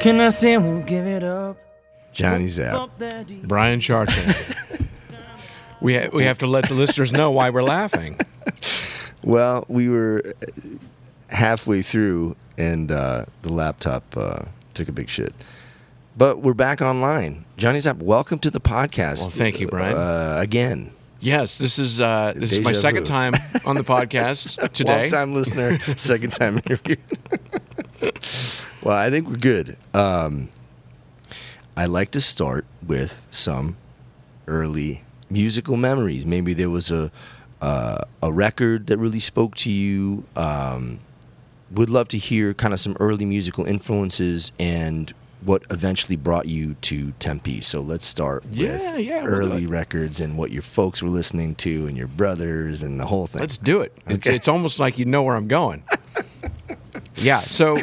Can I say I won't give it up? Johnny Zapp. Up that deep. Brian Chartrand. we ha- we have to let the listeners know why we're laughing. Well, we were halfway through, and uh, the laptop uh, took a big shit. But we're back online. Johnny Zapp, welcome to the podcast. Well, thank you, Brian. Uh, again, Yes, this is uh, this is my Deja second vu. time on the podcast today. long time listener, second time interview. well, I think we're good. Um, I like to start with some early musical memories. Maybe there was a uh, a record that really spoke to you. Um, would love to hear kind of some early musical influences and what eventually brought you to Tempe. So let's start Yeah, with yeah, early records and what your folks were listening to and your brothers and the whole thing. Let's do it. It's, it's almost like you know where I'm going. yeah. So,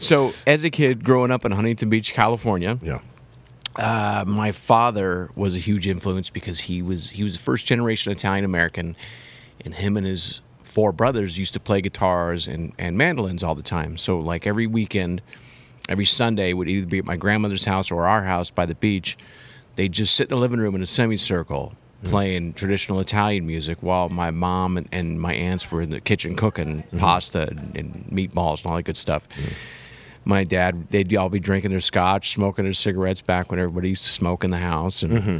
so as a kid growing up in Huntington Beach, California, yeah. uh, my father was a huge influence because he was he was the first generation Italian American, and him and his four brothers used to play guitars and, and mandolins all the time. So like every weekend, every Sunday would either be at my grandmother's house or our house by the beach. They'd just sit in the living room in a semicircle playing traditional Italian music while my mom and, and my aunts were in the kitchen cooking mm-hmm. pasta and, and meatballs and all that good stuff. My dad they'd all be drinking their scotch smoking their cigarettes back when everybody used to smoke in the house and mm-hmm.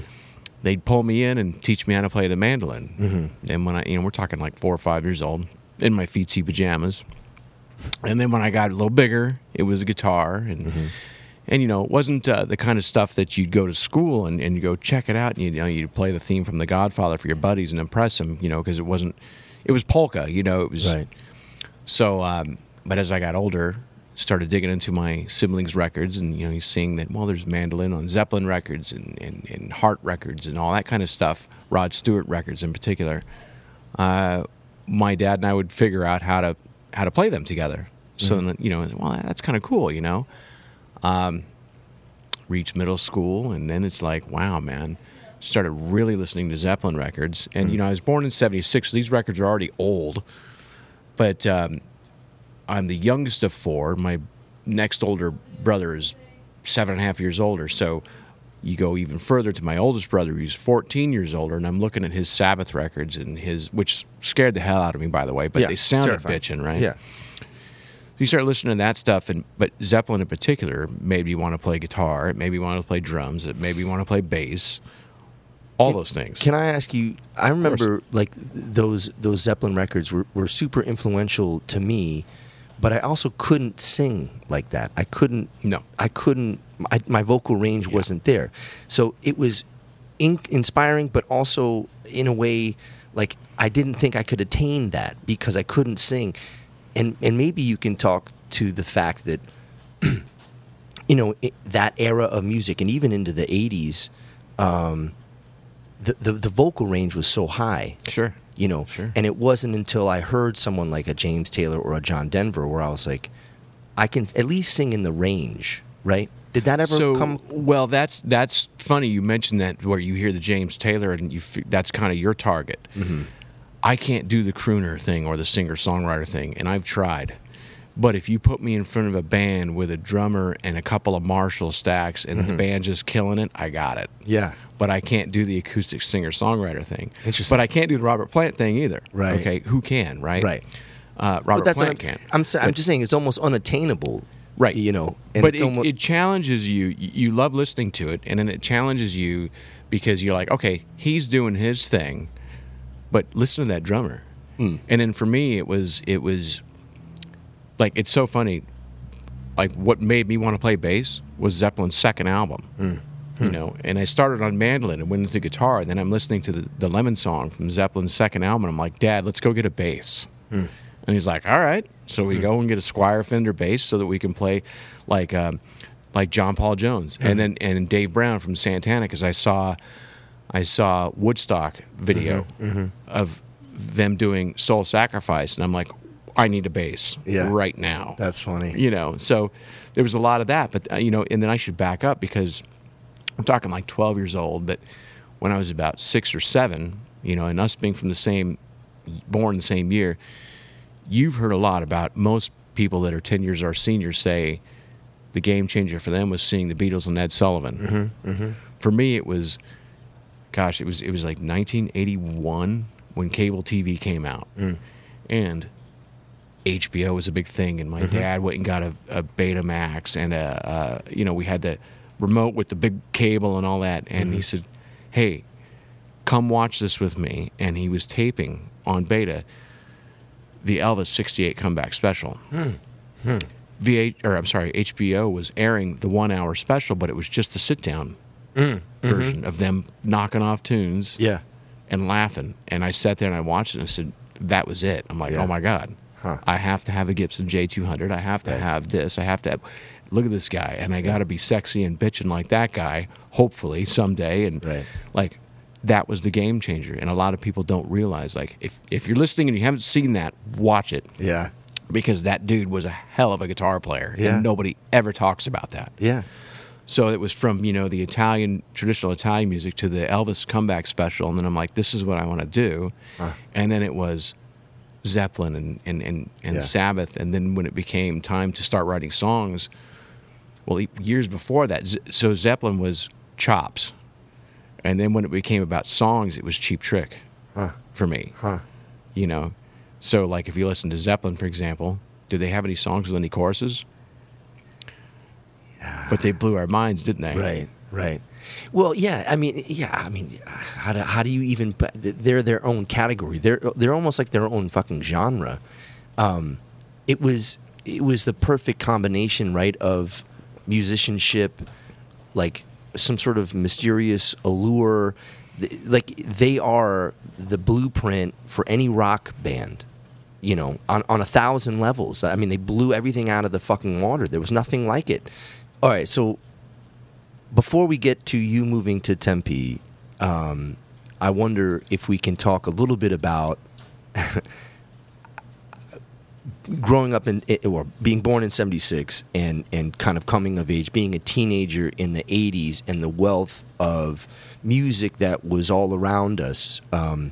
they'd pull me in and teach me how to play the mandolin. Mm-hmm. And when i you know we're talking like four or five years old in my feetsy pajamas. And then when i got a little bigger it was a guitar and and you know it wasn't uh, the kind of stuff that you'd go to school and, and you go check it out and you, you know you'd play the theme from the godfather for your buddies and impress them you know because it wasn't it was polka you know it was Right. so, um, but as I got older, started digging into my siblings' records, and you know, he's seeing that well, there's mandolin on Zeppelin records and, and, and Heart records and all that kind of stuff. Rod Stewart records in particular. Uh, my dad and I would figure out how to how to play them together. So then, you know, well, that's kind of cool, you know. Um, reach middle school, and then it's like, wow, man. Started really listening to Zeppelin records, and you know, I was born in '76. So these records are already old, but um, I'm the youngest of four. My next older brother is seven and a half years older. So you go even further to my oldest brother, who's 14 years older, and I'm looking at his Sabbath records and his, which scared the hell out of me, by the way. But Yeah, they sounded terrifying. bitching, right? Yeah. So you start listening to that stuff, and but Zeppelin in particular made me want to play guitar. It made me want to play drums. It made me want to play bass. All those things. Can I ask you? I remember like those those Zeppelin records were, were super influential to me, but I also couldn't sing like that. I couldn't. No. I couldn't. I, my vocal range wasn't there, so it was in, inspiring, but also in a way like I didn't think I could attain that because I couldn't sing, and and maybe you can talk to the fact that you know i that era of music and even into the 80s um, the, the the vocal range was so high Sure. you know Sure. and it wasn't until i heard someone like a james taylor or a john denver where i was like i can at least sing in the range right did that ever so, come Well, that's that's funny. You mentioned that where you hear the James Taylor and you that's kind of your target. Mm-hmm. I can't do the crooner thing or the singer songwriter thing, and I've tried. But if you put me in front of a band with a drummer and a couple of Marshall stacks and Mm-hmm. the band just killing it, I got it. yeah But I can't do the acoustic singer songwriter thing. Interesting. But I can't do the Robert Plant thing either. Right. Okay. Who can? Right. Right. Uh, Robert Plant I'm, can. I'm, I'm just saying it's almost unattainable right you know and but it's it, almost it challenges you you love listening to it and then it challenges you because you're like okay he's doing his thing but listen to that drummer Hmm. and then for me it was it was like it's so funny like what made me want to play bass was zeppelin's second album Hmm. you know and i started on mandolin and went into guitar and then i'm listening to the, the lemon song from zeppelin's second album i'm like dad let's go get a bass Hmm. and he's like, "All right." So we go and get a Squier Fender bass so that we can play like um, like John Paul Jones, and then and Dave Brown from Santana because I saw I saw Woodstock video of them doing Soul Sacrifice, and I'm like, I need a bass Yeah. right now. that's funny you know, so there was a lot of that, but uh, you know, and then I should back up because I'm talking like 12 years old, but when I was about six or seven, you know, and us being from the same, born the same year, you've heard a lot about most people that are 10 years our seniors say the game changer for them was seeing the Beatles and Ed Sullivan. Mm-hmm, For me, it was, gosh, it was it was like 1981 when cable TV came out, Mm. and HBO was a big thing. And my Mm-hmm. dad went and got a, a Betamax, and a, a you know we had the remote with the big cable and all that. And Mm-hmm. he said, "Hey, come watch this with me." And he was taping on Beta the Elvis '68 comeback special. VH or I'm sorry, HBO was airing the one hour special, but it was just the sit down version mm-hmm. of them knocking off tunes Yeah. and laughing. And I sat there and I watched it and I said, that was it. I'm like, oh Yeah. oh my God. Huh. I have to have a Gibson J200. I have to Right. have this. I have to have, look at this guy. And I got to be sexy and bitching like that guy, hopefully someday. And Right. like, that was the game changer. And a lot of people don't realize, like, if, if you're listening and you haven't seen that, watch it Yeah. because that dude was a hell of a guitar player. Yeah. And nobody ever talks about that. Yeah. So it was from you know the Italian traditional Italian music to the Elvis comeback special, and then I'm like, this is what I want to do, and then it was Zeppelin and and and, and Yeah. Sabbath, and then when it became time to start writing songs, well, years before that, so Zeppelin was Chops, and then when it became about songs, it was Cheap Trick Huh. for me, Huh. you know. So like if you listen to Zeppelin, for example, did they have any songs with any choruses? But they blew our minds, didn't they? Right, right. Well, yeah. I mean, yeah. I mean, how do how do you even? They're their own category. They're they're almost like their own fucking genre. Um, it was it was the perfect combination, right, of musicianship, like some sort of mysterious allure. Like they are the blueprint for any rock band. You know, on on a thousand levels. I mean, they blew everything out of the fucking water. There was nothing like it. All right, so before we get to you moving to Tempe, um, I wonder if we can talk a little bit about growing up in or being born in 76 and and kind of coming of age being a teenager in the 80s and the wealth of music that was all around us. Um,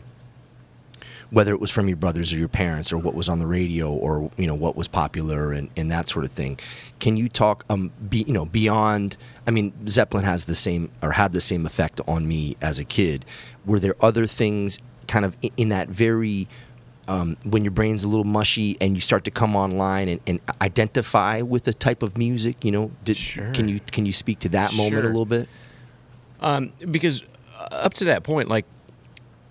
whether it was from your brothers or your parents or what was on the radio or you know what was popular and, and that sort of thing. Can you talk um be you know beyond i mean zeppelin has the same or had the same effect on me as a kid. Were there other things kind of i- in that very um, when your brain's a little mushy and you start to come online and, and identify with the type of music you know did, Sure. can you can you speak to that moment a little bit? Um, because up to that point, like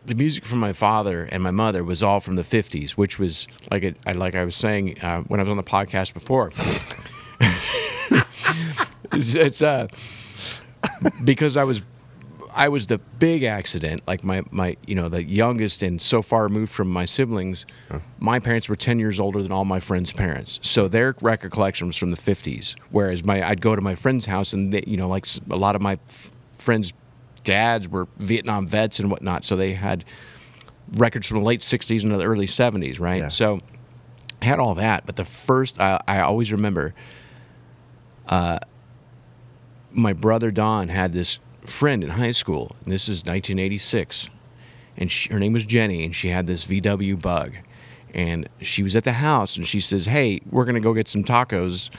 the music from my father and my mother was all from the '50s, which was like it, I like I was saying uh, when I was on the podcast before. it's, it's uh, because I was I was the big accident, like my my you know the youngest and so far removed from my siblings. My parents were ten years older than all my friends' parents, so their record collection was from the '50s. Whereas my I'd go to my friend's house and they, you know like a lot of my f- friends' dads were Vietnam vets and whatnot, so they had records from the late '60s and the early '70s, right? Yeah. So I had all that, but the first I, I always remember uh, my brother Don had this friend in high school, and this is 1986, and she, her name was Jenny, and she had this VW Bug, and she was at the house, and she says, "Hey, we're gonna go get some tacos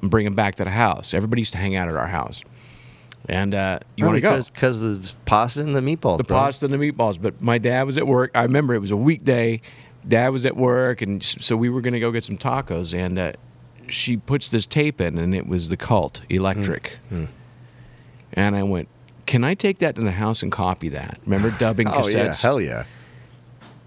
and bring them back to the house." Everybody used to hang out at our house, and uh, you want to go? because the pasta and the meatballs the bro. pasta and the meatballs. But my dad was at work. I remember it was a weekday. Dad was at work, and so we were going to go get some tacos. And uh, she puts this tape in, and it was the Cult Electric. Hmm. And I went, "Can I take that to the house and copy that?" Remember dubbing oh cassettes? yeah hell yeah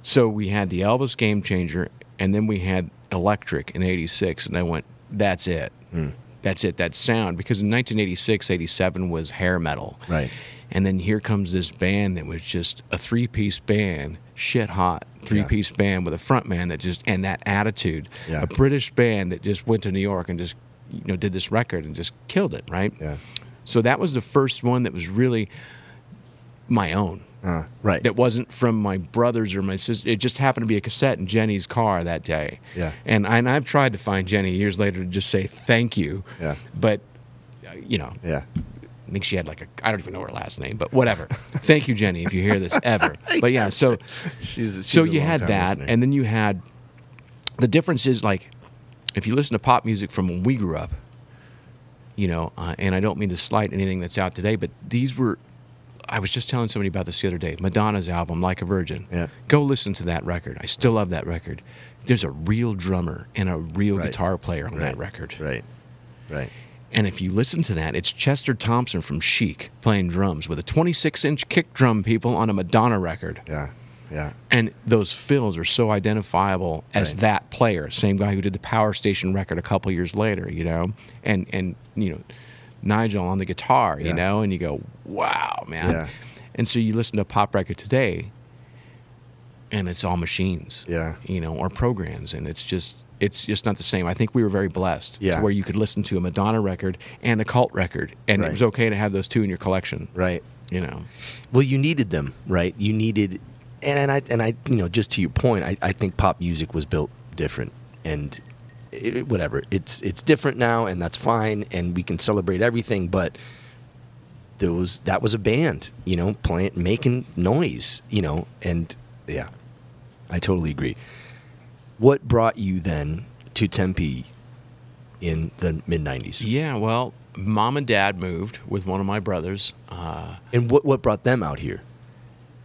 So we had the Elvis Game Changer, and then we had Electric in '86, and I went, "That's it. Hmm. That's it. That sound." Because in 1986, '87 was hair metal, Right. And then here comes this band that was just a three-piece band, shit hot three-piece band with a front man that just and that attitude, Yeah. a British band that just went to New York and just you know did this record and just killed it, right? Yeah. So that was the first one that was really my own Uh, right. that wasn't from my brothers or my sister. It just happened to be a cassette in Jenny's car that day. Yeah. And I, and I've tried to find Jenny years later to just say thank you. Yeah. But uh, you know, yeah. I think she had like a I don't even know her last name, but whatever. thank you, Jenny, if you hear this ever. But yeah, so She's, she's so a you had that, listener. and then you had the difference is like if you listen to pop music from when we grew up, you know, uh, and I don't mean to slight anything that's out today, but these were. I was just telling somebody about this the other day. Madonna's album, Like a Virgin. Yeah. Go listen to that record. I still love that record. There's a real drummer and a real Right. guitar player on Right. that record. Right. Right. And if you listen to that, it's Chester Thompson from Chic playing drums with a 26 inch kick drum, people, on a Madonna record. Yeah. Yeah. And those fills are so identifiable as Right. that player, same guy who did the Power Station record a couple years later, you know, and and you know, Nigel on the guitar, you Yeah. know, and you go, wow, man. Yeah. And so you listen to a pop record today, and it's all machines, Yeah. you know, or programs, and it's just it's just not the same. I think we were very blessed Yeah. to where you could listen to a Madonna record and a cult record, and Right. it was okay to have those two in your collection, Right. you know. Well, you needed them, right? You needed, and, and I and I, you know, just to your point, I, I think pop music was built different, and it, whatever, it's it's different now, and that's fine, and we can celebrate everything, but there was that was a band, you know, playing, making noise, you know, and yeah, I totally agree. What brought you then to Tempe in the mid '90s, Yeah, well, mom and dad moved with one of my brothers. Uh, and what what brought them out here?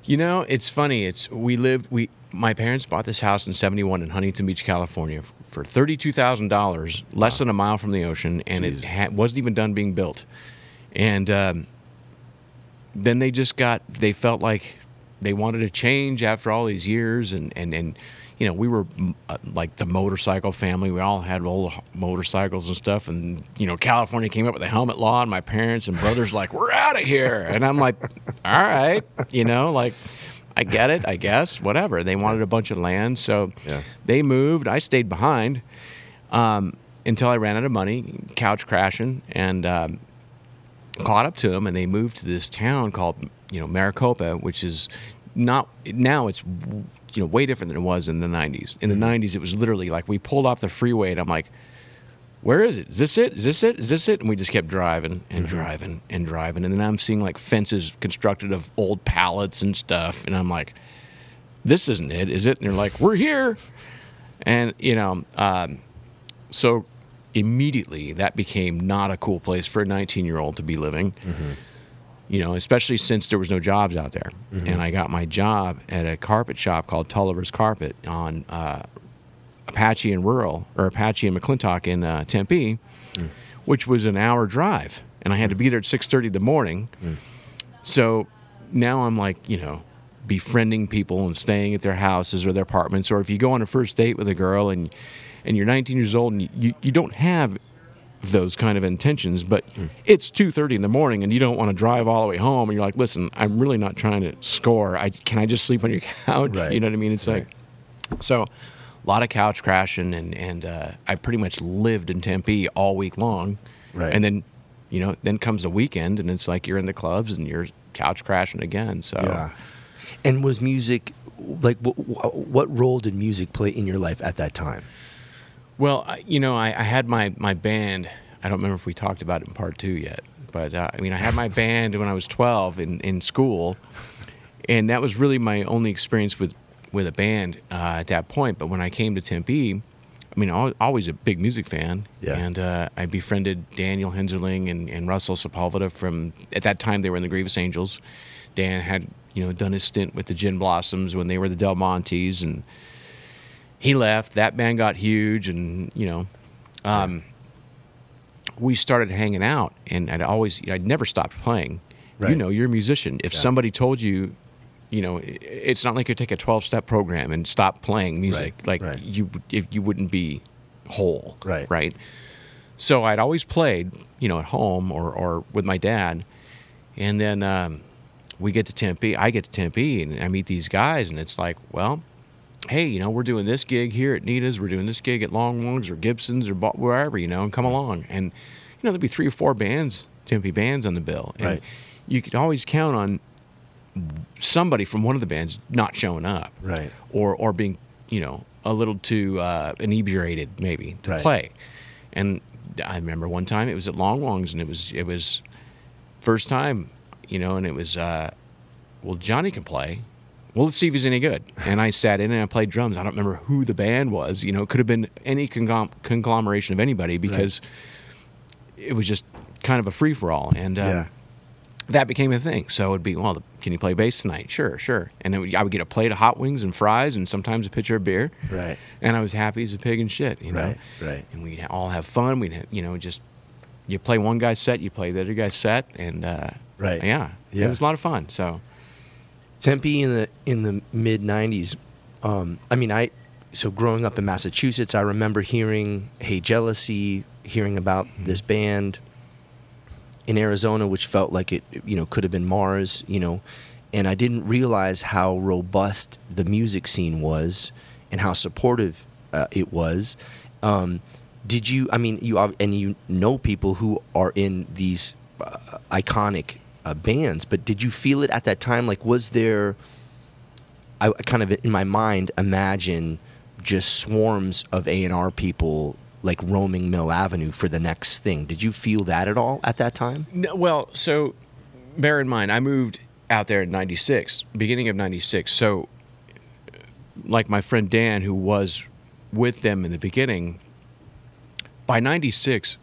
You know, it's funny. It's we lived. We my parents bought this house in '71 in Huntington Beach, California, for thirty-two thousand dollars, less than a mile from the ocean, and Jeez. it ha- wasn't even done being built. And um, then they just got. They felt like they wanted to change after all these years, and and and you know, we were uh, like the motorcycle family. We all had old motorcycles and stuff, and you know, California came up with the helmet law, and my parents and brothers like, "We're out of here," and I'm like, "All right," you know, like. I get it, I guess, whatever. They wanted a bunch of land, so Yeah. they moved. I stayed behind um, until I ran out of money, couch crashing, and um, caught up to them. And they moved to this town called, you know, Maricopa, which is not now. It's you know way different than it was in the '90s. In the '90s, it was literally like we pulled off the freeway, and I'm like, where is it? Is this it? Is this it? Is this it? And we just kept driving and driving and driving. And then I'm seeing like fences constructed of old pallets and stuff. And I'm like, this isn't it, is it? And they're like, we're here. And, you know, um, so immediately that became not a cool place for a 19 year old to be living. You know, especially since there was no jobs out there. And I got my job at a carpet shop called Tulliver's Carpet on uh, Apache and Rural, or Apache and McClintock in uh, Tempe, hmm. which was an hour drive, and I had to hmm. be there at six thirty in the morning. Hmm. So now I'm like, you know, befriending people and staying at their houses or their apartments, or if you go on a first date with a girl and and you're 19 years old and you, you don't have those kind of intentions, but it's 2:30 in the morning and you don't want to drive all the way home, and you're like, listen, I'm really not trying to score. I can I just sleep on your couch? Right. You know what I mean? It's like so a lot of couch crashing, and and uh, I pretty much lived in Tempe all week long. Right. And then, you know, then comes the weekend, and it's like you're in the clubs and you're couch crashing again. So Yeah. And was music like what, what role did music play in your life at that time? Well, I, you know, I, I had my my band. I don't remember if we talked about it in part two yet, but uh, I mean, I had my band when I was 12 in in school, and that was really my only experience with with a band uh, at that point. But when I came to Tempe, I mean, I was always a big music fan, Yeah. and uh, I befriended Daniel Henzerling and, and Russell Sepulveda from at that time they were in the Grievous Angels. Dan had you know done his stint with the Gin Blossoms when they were the Del Montes, and he left. That band got huge, and you know, um, we started hanging out, and I'd always I'd never stopped playing. You know, you're a musician. If somebody told you, you know, it's not like you take a 12 step program and stop playing music. Right, Like right. you, if you wouldn't be whole. Right. Right. So I'd always played, you know, at home or or with my dad, and then um, we get to Tempe. I get to Tempe, and I meet these guys, and it's like, well, hey, you know, we're doing this gig here at Nita's, we're doing this gig at Longwongs or Gibson's or wherever, you know, and come along. And, you know, there'd be three or four bands, Tempe bands on the bill. And Right. you could always count on somebody from one of the bands not showing up. Right. Or, or being, you know, a little too uh, inebriated maybe to Right. play. And I remember one time it was at Long Wongs and it was, it was first time, you know, and it was, uh, well, Johnny can play. Well, let's see if he's any good. And I sat in and I played drums. I don't remember who the band was. You know, it could have been any conglom- conglomeration of anybody because it was just kind of a free for all, and um, Yeah. that became a thing. So it'd be, well, can you play bass tonight? Sure, sure. And then I would get a plate of hot wings and fries, and sometimes a pitcher of beer. Right. And I was happy as a pig and shit, you know. Right, right. And we'd all have fun. We'd, have, you know, just you play one guy's set, you play the other guy's set, and uh, Right. yeah, Yeah. it was a lot of fun. So Tempe in the in the mid '90s. Um, I mean, I so growing up in Massachusetts, I remember hearing "Hey Jealousy," hearing about this band in Arizona, which felt like it, you know, could have been Mars, you know, and I didn't realize how robust the music scene was and how supportive uh, it was. Um, did you? I mean, you and you know people who are in these uh, iconic uh, bands, but did you feel it at that time? Like, was there? I kind of in my mind imagine just swarms of A and R people like roaming Mill Avenue for the next thing. Did you feel that at all at that time? No, well, so bear in mind, I moved out there in '96, beginning of '96. So, uh, like my friend Dan, who was with them in the beginning, by '96.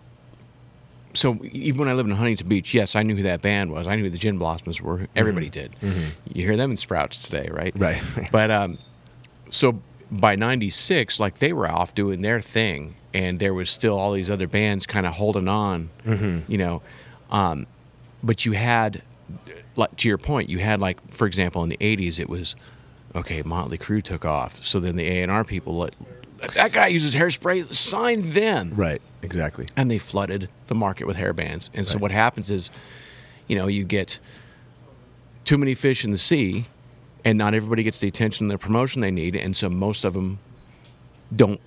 So even when I lived in Huntington Beach, yes, I knew who that band was. I knew who the Gin Blossoms were. Everybody did. You hear them in Sprouts today, right? Right. But um, so by '96, like they were off doing their thing, and there was still all these other bands kind of holding on, you know. Um, but you had, like to your point, you had like, for example, in the '80s, it was okay. Motley Crue took off, so then the A and R people let that guy uses hairspray, sign them, Right. Exactly. and they flooded the market with hair bands. And so Right. what happens is, you know, you get too many fish in the sea, and not everybody gets the attention and the promotion they need, and so most of them don't.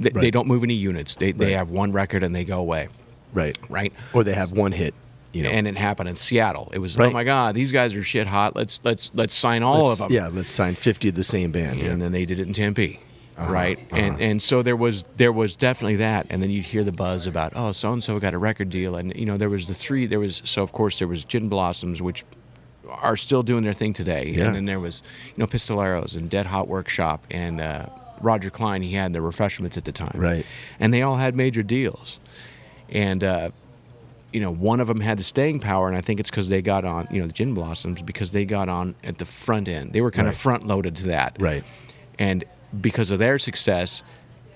They, they don't move any units. They they have one record and they go away, Right. right? Or they have one hit. You know. And it happened in Seattle. It was oh my god, these guys are shit hot. Let's let's let's sign all Let's- of them. Yeah. Let's sign fifty of the same band. Yeah. and then they did it in Tempe, Uh-huh, right? And and so there was there was definitely that, and then you'd hear the buzz about oh so and so got a record deal, and you know there was the three there was so of course there was Gin Blossoms which are still doing their thing today, Yeah. and then there was you know Pistoleros and Dead Hot Workshop and uh, Roger Clyne he had the Refreshments at the time, Right. And they all had major deals, and. Uh, you know, one of them had the staying power, and I think it's because they got on, you know, the Gin Blossoms because they got on at the front end. They were kind Right. of front loaded to that, Right. and because of their success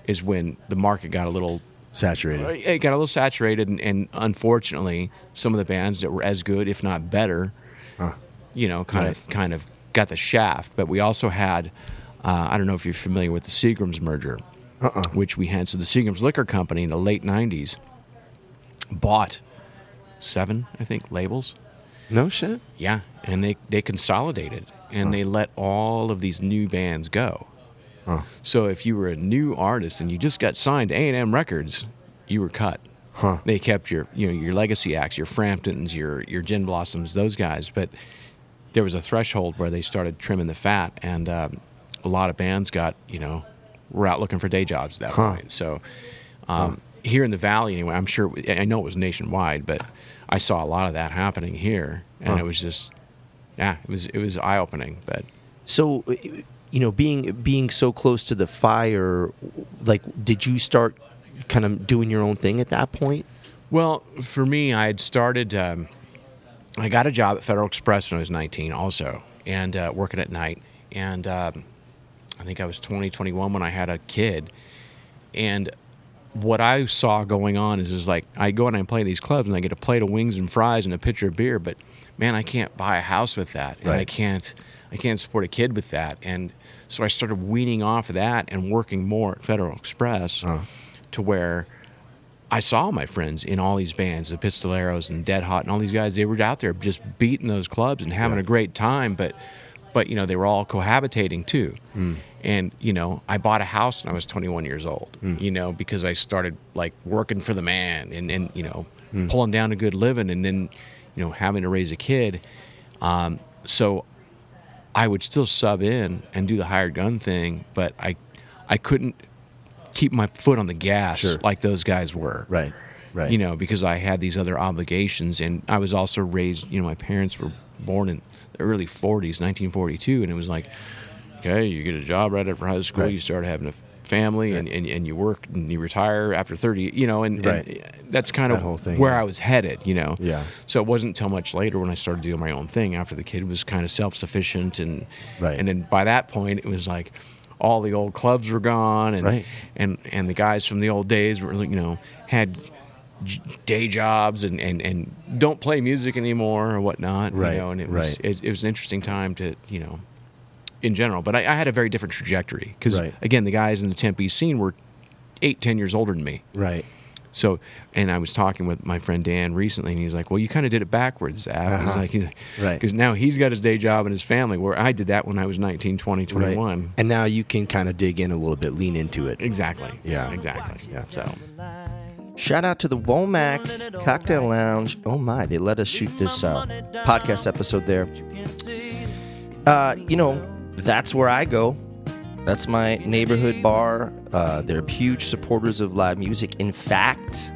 is when the market got a little Saturated. it got a little saturated and, and unfortunately some of the bands that were as good if not better you know kind of kind of got the shaft but we also had uh, i don't know if you're familiar with the seagram's merger Uh-uh. which we had so the seagram's liquor company in the late 90s bought seven i think labels No shit. yeah, and they they consolidated and they let all of these new bands go. Huh. So if you were a new artist and you just got signed to A and M Records, you were cut. Huh. They kept your you know your legacy acts, your Framptons, your your Gin Blossoms, those guys. But there was a threshold where they started trimming the fat, and um, a lot of bands got you know were out looking for day jobs at that Huh. point. So um, here in the valley, anyway, I'm sure I know it was nationwide, but I saw a lot of that happening here, and Huh. it was just yeah, it was it was eye opening. But So, you know, being being so close to the fire, like, did you start kind of doing your own thing at that point? Well, for me, I had started. Um, I got a job at Federal Express when I was 19, also, and uh, working at night. And um, I think I was 20, 21 when I had a kid. And what I saw going on is, is like I go and I play these clubs, and I get a plate of wings and fries and a pitcher of beer. But man, I can't buy a house with that, and I can't. I can't support a kid with that. And so I started weaning off of that and working more at Federal Express uh-huh. to where I saw my friends in all these bands, the Pistoleros and Dead Hot and all these guys. They were out there just beating those clubs and having Yeah. a great time, but but you know they were all cohabitating too. And you know, I bought a house when I was 21 years old. You know, because I started like working for the man and and you know pulling down a good living, and then you know having to raise a kid. Um, so I would still sub in and do the hired gun thing, but I I couldn't keep my foot on the gas Sure. like those guys were. Right. Right. You know, because I had these other obligations and I was also raised, you know, my parents were born in early 40s, 1942, and it was like, okay, you get a job right after high school, Right. you start having a family and, and, and you work and you retire after 30 you know and, Right. and that's kind of That whole thing, where yeah. i was headed you know Yeah. so it wasn't until much later when i started doing my own thing after the kid was kind of self-sufficient and Right. and then by that point it was like all the old clubs were gone and Right. and and the guys from the old days were you know had day jobs and, and, and don't play music anymore or whatnot Right, you know and it was it, it was an interesting time to you know in general but I, I had a very different trajectory because Right. again the guys in the Tempe scene were eight ten years older than me Right. so and I was talking with my friend Dan recently and he's like well you kind of did it backwards Zap he's Uh-huh. like Right. because now he's got his day job and his family where I did that when I was 19 20 Right. 21 And now you can kind of dig in a little bit, lean into it. exactly Yeah. exactly Yeah. so Shout out to the Womack Cocktail Lounge. Oh my, they let us shoot this uh, podcast episode there. Uh, you know, that's where I go. That's my neighborhood bar. Uh, they're huge supporters of live music. In fact,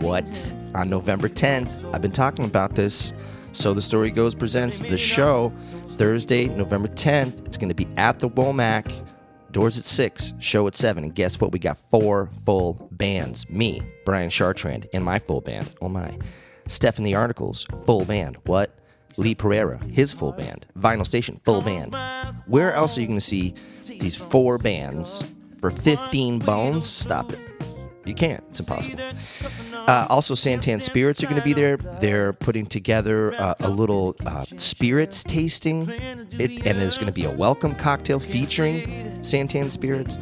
what? On November 10th, I've been talking about this. So the Story Goes presents the show Thursday, November 10th. It's going to be at the Womack. Doors at 6, show at 7. And guess what? We got four full bands. Me, Brian Chartrand, and my full band. Oh my. Stephanie Articles, full band. What? Lee Pereira, his full band. Vinyl Station, full band. Where else are you going to see these four bands for 15 bones? Stop it. You can't. It's impossible. Uh, also, Santan Spirits are going to be there. They're putting together uh, a little uh, spirits tasting, it, and there's going to be a welcome cocktail featuring Santan Spirits.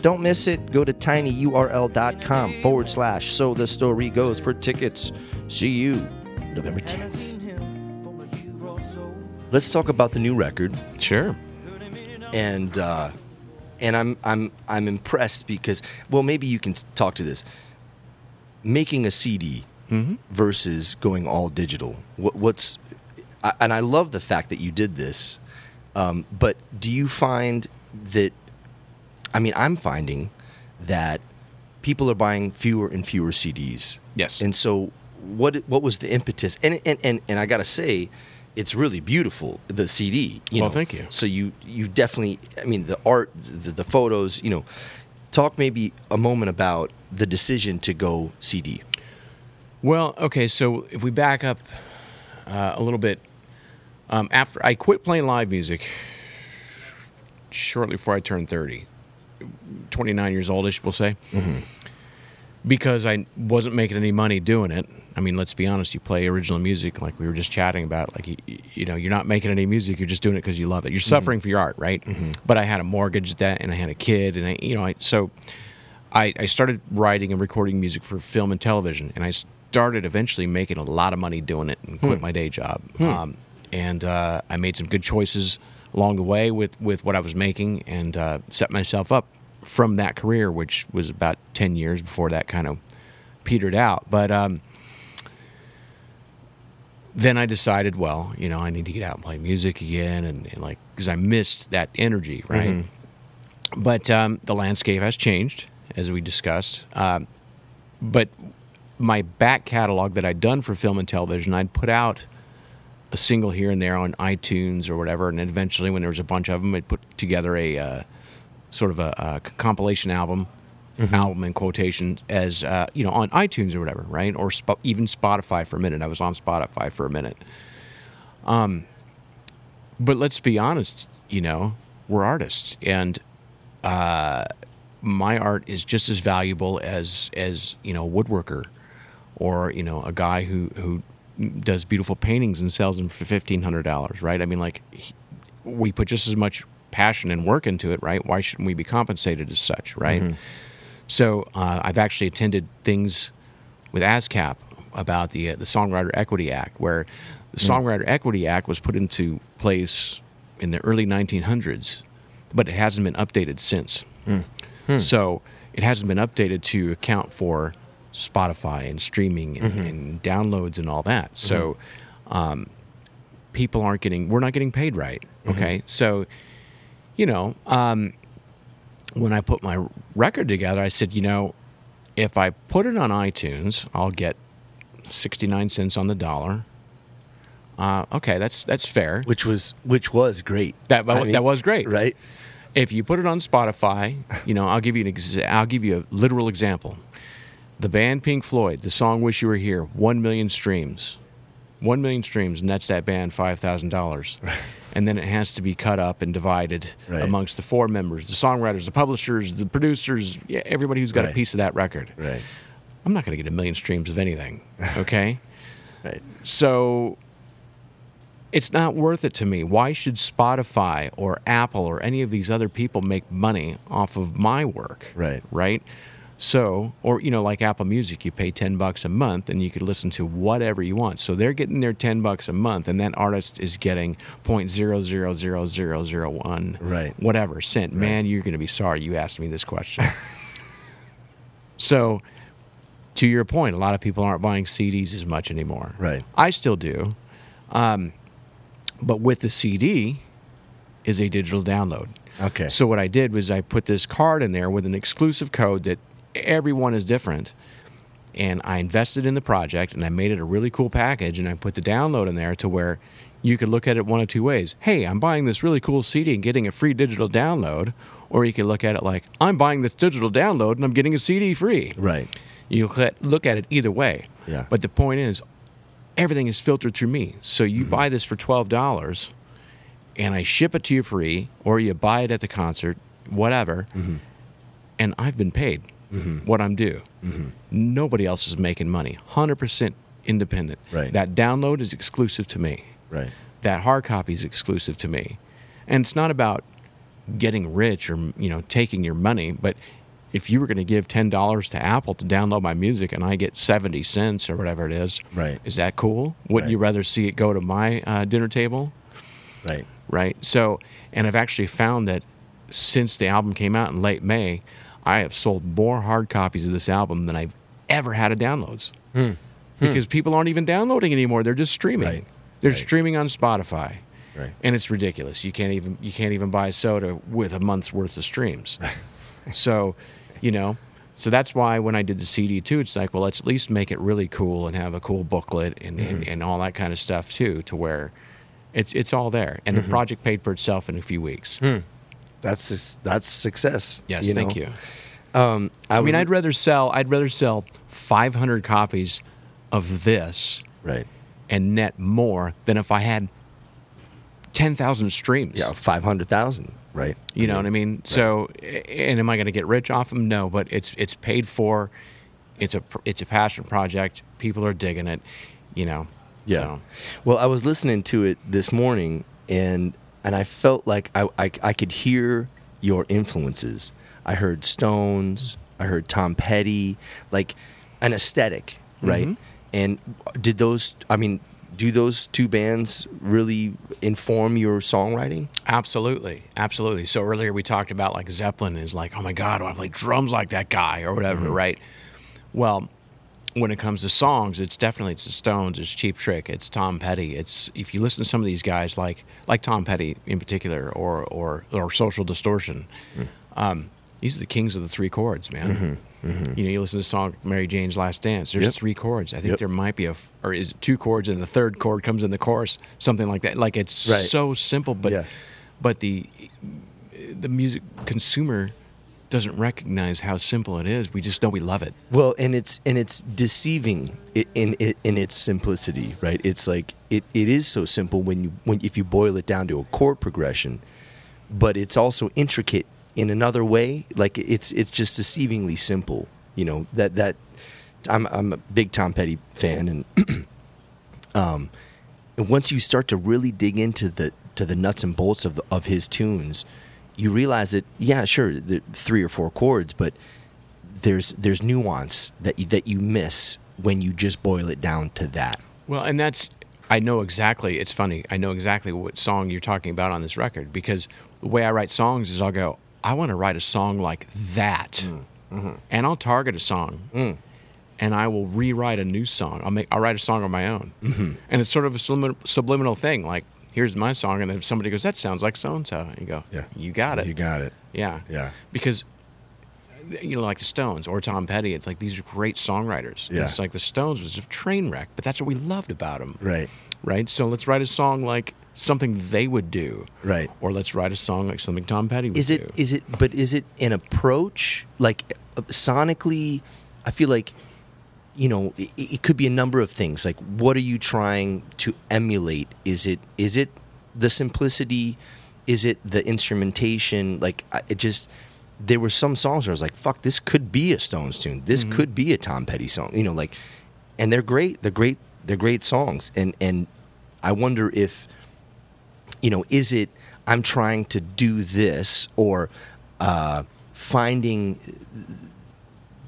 Don't miss it. Go to tinyurl.com forward slash so the story goes for tickets. See you November 10th. Let's talk about the new record sure and uh, and I'm I'm I'm impressed because well maybe you can talk to this making a CD versus going all digital. What, what's I, and I love the fact that you did this, um, but do you find that? I mean, I'm finding that people are buying fewer and fewer CDs. Yes. and so what what was the impetus? And and and, and I gotta say. It's really beautiful, the CD. You Well, know? thank you. So you you definitely, I mean, the art, the, the photos. You know, talk maybe a moment about the decision to go CD. Well, okay, so if we back up uh, a little bit, um, after I quit playing live music shortly before I turned 30, 29 years oldish, we'll say, because I wasn't making any money doing it. I mean, let's be honest, you play original music like we were just chatting about, like, you, you know, you're not making any music, you're just doing it because you love it. You're suffering for your art, right? But I had a mortgage debt and I had a kid, and I, you know, I, so. I, I started writing and recording music for film and television, and I started eventually making a lot of money doing it and quit my day job. Um, and uh, I made some good choices along the way with, with what I was making and uh, set myself up from that career, which was about 10 years before that kind of petered out. But um, then I decided, well, you know, I need to get out and play music again, and, and like, because I missed that energy, right? But um, the landscape has changed, as we discussed. Um, but my back catalog that I'd done for film and television, I'd put out a single here and there on iTunes or whatever, and eventually, when there was a bunch of them, I'd put together a uh, sort of a, a compilation album, album in quotation, as uh, you know, on iTunes or whatever, right? Or sp- even Spotify for a minute. I was on Spotify for a minute. Um, but let's be honest, you know, we're artists, and uh, my art is just as valuable as as you know, a woodworker, or you know, a guy who who does beautiful paintings and sells them for fifteen hundred dollars, right? I mean, like he, we put just as much passion and work into it, right? Why shouldn't we be compensated as such, right? So uh, I've actually attended things with ASCAP about the uh, the Songwriter Equity Act, where the Songwriter Equity Act was put into place in the early 1900s, but it hasn't been updated since. So it hasn't been updated to account for Spotify and streaming and, and downloads and all that. So um, people aren't getting, we're not getting paid right. Okay, so you know, um, when I put my record together, I said, you know, if I put it on iTunes, I'll get 69 cents on the dollar. Uh, okay, that's that's fair. which was which was great. That I mean, that was great, right? if you put it on Spotify, you know, I'll give you an exa- I'll give you a literal example. The band Pink Floyd, the song "Wish You Were Here," one million streams, one million streams nets that band five thousand dollars, and then it has to be cut up and divided Right. amongst the four members: the songwriters, the publishers, the producers, yeah, everybody who's got a piece of that record. Right. I'm not going to get a million streams of anything. Okay. Right. So it's not worth it to me. Why should Spotify or Apple or any of these other people make money off of my work? Right. Right? So, or you know, like Apple Music, you pay 10 bucks a month and you could listen to whatever you want. So they're getting their 10 bucks a month and that artist is getting 0.000001 Right. whatever cent. Man, you're going to be sorry you asked me this question. so, to your point, a lot of people aren't buying CDs as much anymore. Right. I still do. Um, but with the CD is a digital download. Okay. So what I did was I put this card in there with an exclusive code that everyone is different. And I invested in the project and I made it a really cool package and I put the download in there to where you could look at it one of two ways. Hey, I'm buying this really cool CD and getting a free digital download. Or you could look at it like, I'm buying this digital download and I'm getting a CD free. Right. You look at, look at it either way. Yeah. But the point is, everything is filtered through me. So you mm-hmm. buy this for twelve dollars, and I ship it to you free, or you buy it at the concert, whatever, mm-hmm. and I've been paid what I'm due. Nobody else is making money. Hundred percent independent. Right. That download is exclusive to me. Right. That hard copy is exclusive to me, and it's not about getting rich or you know taking your money, but if you were going to give ten dollars to Apple to download my music and I get seventy cents or whatever it is, Right. Is that cool? Wouldn't Right. you rather see it go to my uh, dinner table? Right. Right. So, and I've actually found that since the album came out in late May, I have sold more hard copies of this album than I've ever had of downloads. Because people aren't even downloading anymore; they're just streaming. Right. They're Right. streaming on Spotify, Right. and it's ridiculous. You can't even you can't even buy soda with a month's worth of streams. so, you know, so that's why when I did the CD too, it's like, well, let's at least make it really cool and have a cool booklet and, Mm-hmm. and, and all that kind of stuff too, to where it's it's all there, and Mm-hmm. the project paid for itself in a few weeks. That's that's success. Yes, you thank know? you. Um, I, I mean, I'd rather sell I'd rather sell 500 copies of this right. and net more than if I had 10,000 streams. Yeah, five hundred thousand. Right. You know what I mean? So, and am I going to get rich off them? No, but it's it's paid for. It's a it's a passion project. People are digging it. You know. Yeah. So, Well, I was listening to it this morning, and and I felt like I, I I could hear your influences. I heard Stones. I heard Tom Petty, like an aesthetic, right? Mhm. And did those? I mean, do those two bands really inform your songwriting? absolutely, absolutely. So earlier we talked about like Zeppelin is like, oh my god, I play drums like that guy or whatever, right? Well, when it comes to songs, it's definitely it's the Stones, it's Cheap Trick, it's Tom Petty. It's if you listen to some of these guys like like Tom Petty in particular, or or or Social Distortion, hmm. um, these are the kings of the three chords, man. Mm-hmm, mm-hmm. You know, you listen to the song Mary Jane's Last Dance. There's Yep. three chords. I think Yep. there might be a, or is it two chords and the third chord comes in the chorus, something like that. Like it's Right. so simple, but Yeah. but the the music consumer doesn't recognize how simple it is. We just know we love it. Well, and it's and it's deceiving in in, in its simplicity, right? It's like it, it is so simple when you when if you boil it down to a chord progression, but it's also intricate in another way. Like it's it's just deceivingly simple. You know that that I'm I'm a big Tom Petty fan, and um, and once you start to really dig into the to the nuts and bolts of of his tunes, you realize that yeah, sure, the three or four chords, but there's there's nuance that you, that you miss when you just boil it down to that. Well, and that's I know exactly. It's funny. I know exactly what song you're talking about on this record because the way I write songs is I'll go, I want to write a song like that, mm, mm-hmm. and I'll target a song, mm. and I will rewrite a new song. I'll make I'll write a song on my own, mm-hmm. and it's sort of a subliminal thing. Like here's my song, and then if somebody goes, that sounds like so and so, you go, Yeah. you got it, You got it. yeah, Yeah. because you know, like the Stones or Tom Petty, it's like these are great songwriters. Yeah. It's like the Stones was a train wreck, but that's what we loved about them Right. right? So let's write a song like something they would do. Right. Or let's write a song like something Tom Petty would is do. it is it but is it an approach like uh, sonically i feel like you know it, it could be a number of things. Like what are you trying to emulate? Is it is it the simplicity? Is it the instrumentation? Like I- it just there were some songs where i was like fuck this could be a stones tune. This could be a tom petty song you know like and they're great. They're great they're great songs. And and i wonder if you know, is it I'm trying to do this or uh, finding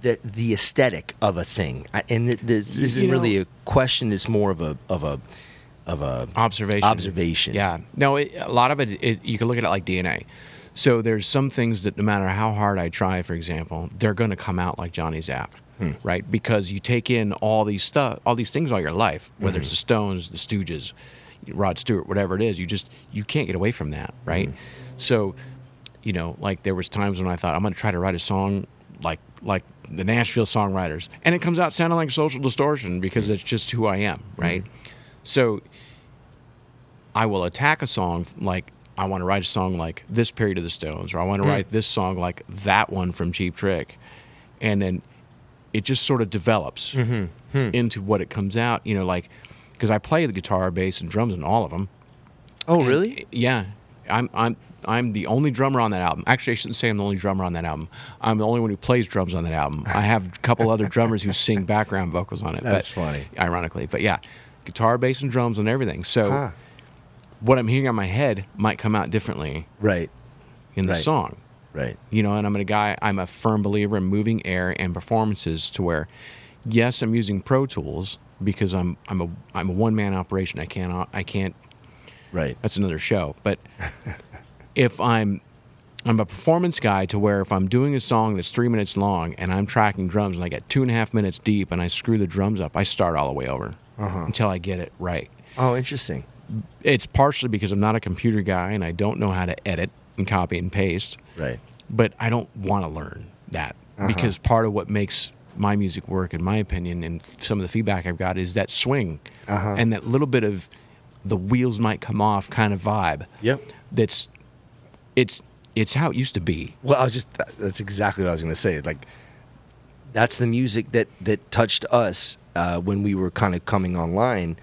the the aesthetic of a thing? I, and th- this isn't You know- really a question; it's more of a of a of a observation. Observation. Yeah. No, it, a lot of it, it, you can look at it like DNA. So there's some things that no matter how hard I try, for example, they're going to come out like Johnny Zapp, Hmm. right? Because you take in all these stuff, all these things all your life, whether Mm-hmm. it's the Stones, the Stooges, Rod Stewart, whatever it is, you just you can't get away from that, right? Mm-hmm. So, you know, like there was times when I thought I'm going to try to write a song like like the Nashville songwriters, and it comes out sounding like Social Distortion because mm-hmm. it's just who I am, mm-hmm. right? So I will attack a song like I want to write a song like this period of the Stones, or I want to mm. write this song like that one from Cheap Trick, and then it just sort of develops mm-hmm. hmm. into what it comes out. You know, like because I play the guitar, bass, and drums in all of them. oh And- really? Yeah, I'm I'm I'm the only drummer on that album. Actually, I shouldn't say I'm the only drummer on that album. I'm the only one who plays drums on that album. I have a couple other drummers who sing background vocals on it. That's but, funny. Ironically, but yeah, guitar, bass, and drums and everything. So Huh. what I'm hearing on my head might come out differently right in the Right. song. right You know, and I'm a guy. I'm a firm believer in moving air and performances to where, yes, I'm using Pro Tools because I'm I'm a I'm a one man operation. I can't I can't right that's another show. But if I'm I'm a performance guy to where if I'm doing a song that's three minutes long and I'm tracking drums and I get two and a half minutes deep and I screw the drums up, I start all the way over uh-huh. until I get it right. oh interesting. It's partially because I'm not a computer guy and I don't know how to edit and copy and paste, right. But I don't want to learn that uh-huh. because part of what makes my music work, in my opinion, and some of the feedback I've got is that swing uh-huh. and that little bit of the wheels might come off kind of vibe yep. that's it's it's how it used to be. Well, I was just that's exactly what I was going to say. Like that's the music that that touched us uh, when we were kind of coming online.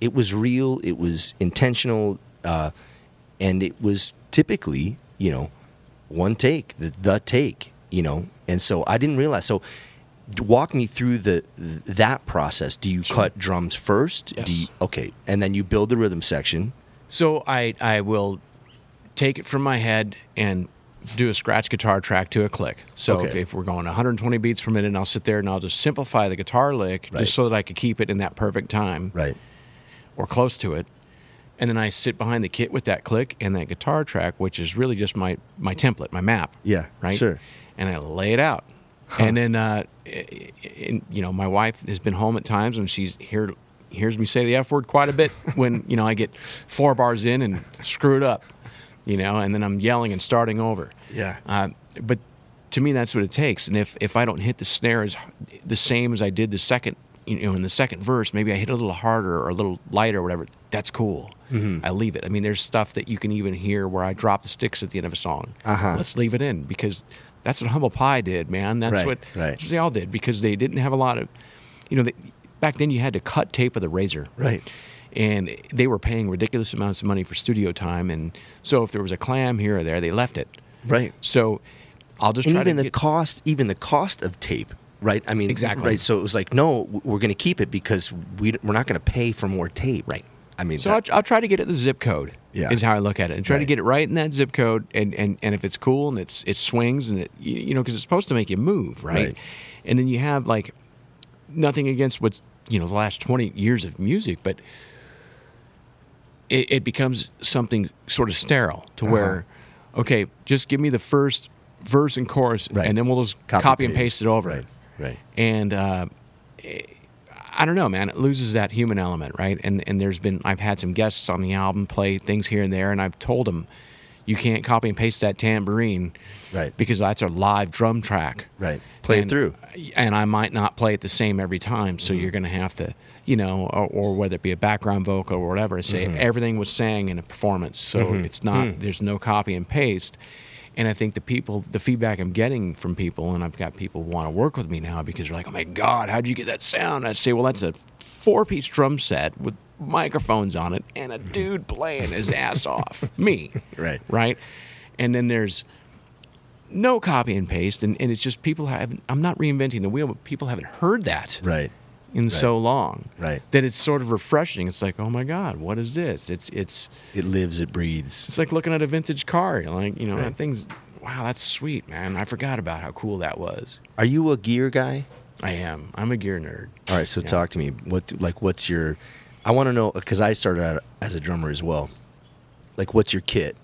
It was real. It was intentional, uh, and it was typically, you know, one take, the the take, you know. And so I didn't realize. So walk me through the that process. Do you cut drums first? Yes. Do you, okay, and then you build the rhythm section. So I I will take it from my head and do a scratch guitar track to a click. So if, Okay. if we're going 120 beats per minute, I'll sit there and I'll just simplify the guitar lick Right. just so that I could keep it in that perfect time Right. or close to it. And then I sit behind the kit with that click and that guitar track, which is really just my my template, my map. Yeah, Right. sure. And I lay it out. And then, uh, i- you know, my wife has been home at times and she's here hears me say the f word quite a bit when you know I get four bars in and screw it up, you know, and then I'm yelling and starting over. Yeah. Uh, but to me, that's what it takes. And if if I don't hit the snare as the same as I did the second, you know, in the second verse, maybe I hit a little harder or a little lighter or whatever. That's cool. Mm-hmm. I leave it. I mean, there's stuff that you can even hear where I drop the sticks at the end of a song. Uh-huh. Let's leave it in because that's what Humble Pie did, man. That's Right, what, right. that's what they all did because they didn't have a lot of, you know, they, back then you had to cut tape with a razor Right. And they were paying ridiculous amounts of money for studio time and so if there was a clam here or there they left it Right. so i'll just and try even to the cost even the cost of tape right i mean Exactly. right so it was like no we're going to keep it because we, we're not going to pay for more tape Right. i mean so that- I'll, I'll try to get it the zip code Yeah. is how i look at it and try to get it right in that zip code and, and, and if it's cool and it's it swings and it you, know because it's supposed to make you move right? Right. and then you have like nothing against what's you know the last 20 years of music but it, it becomes something sort of sterile to Uh-huh. where okay just give me the first verse and chorus Right. and then we'll just Copy, copy, and paste. it over Right, right. and uh, I don't know, man. It loses that human element, right? And and there's been I've had some guests on the album play things here and there, and I've told them you can't copy and paste that tambourine, Right. Because that's a live drum track, Right. Play it through. And I might not play it the same every time, so Mm-hmm. you're going to have to you know, or, or whether it be a background vocal or whatever, say Mm-hmm. everything was sang in a performance. So it's not, Hmm. there's no copy and paste. And I think the people, the feedback I'm getting from people, and I've got people who want to work with me now because they're like, oh my God, how'd you get that sound? I say, well, that's a four piece drum set with microphones on it and a mm-hmm. dude playing his ass off. Me. Right. Right. And then there's no copy and paste. And, and it's just people haven't, I'm not reinventing the wheel, but people haven't heard that Right. in so long Right. that it's sort of refreshing. It's like, oh my God, what is this? It's, it's, It lives, it breathes. it's like looking at a vintage car. You're like, you know, Right. that thing's, wow, that's sweet, man. I forgot about how cool that was. Are you a gear guy? I am. I'm a gear nerd. All right, so Yeah. talk to me. What like what's your? I want to know because I started out as a drummer as well. Like, what's your kit,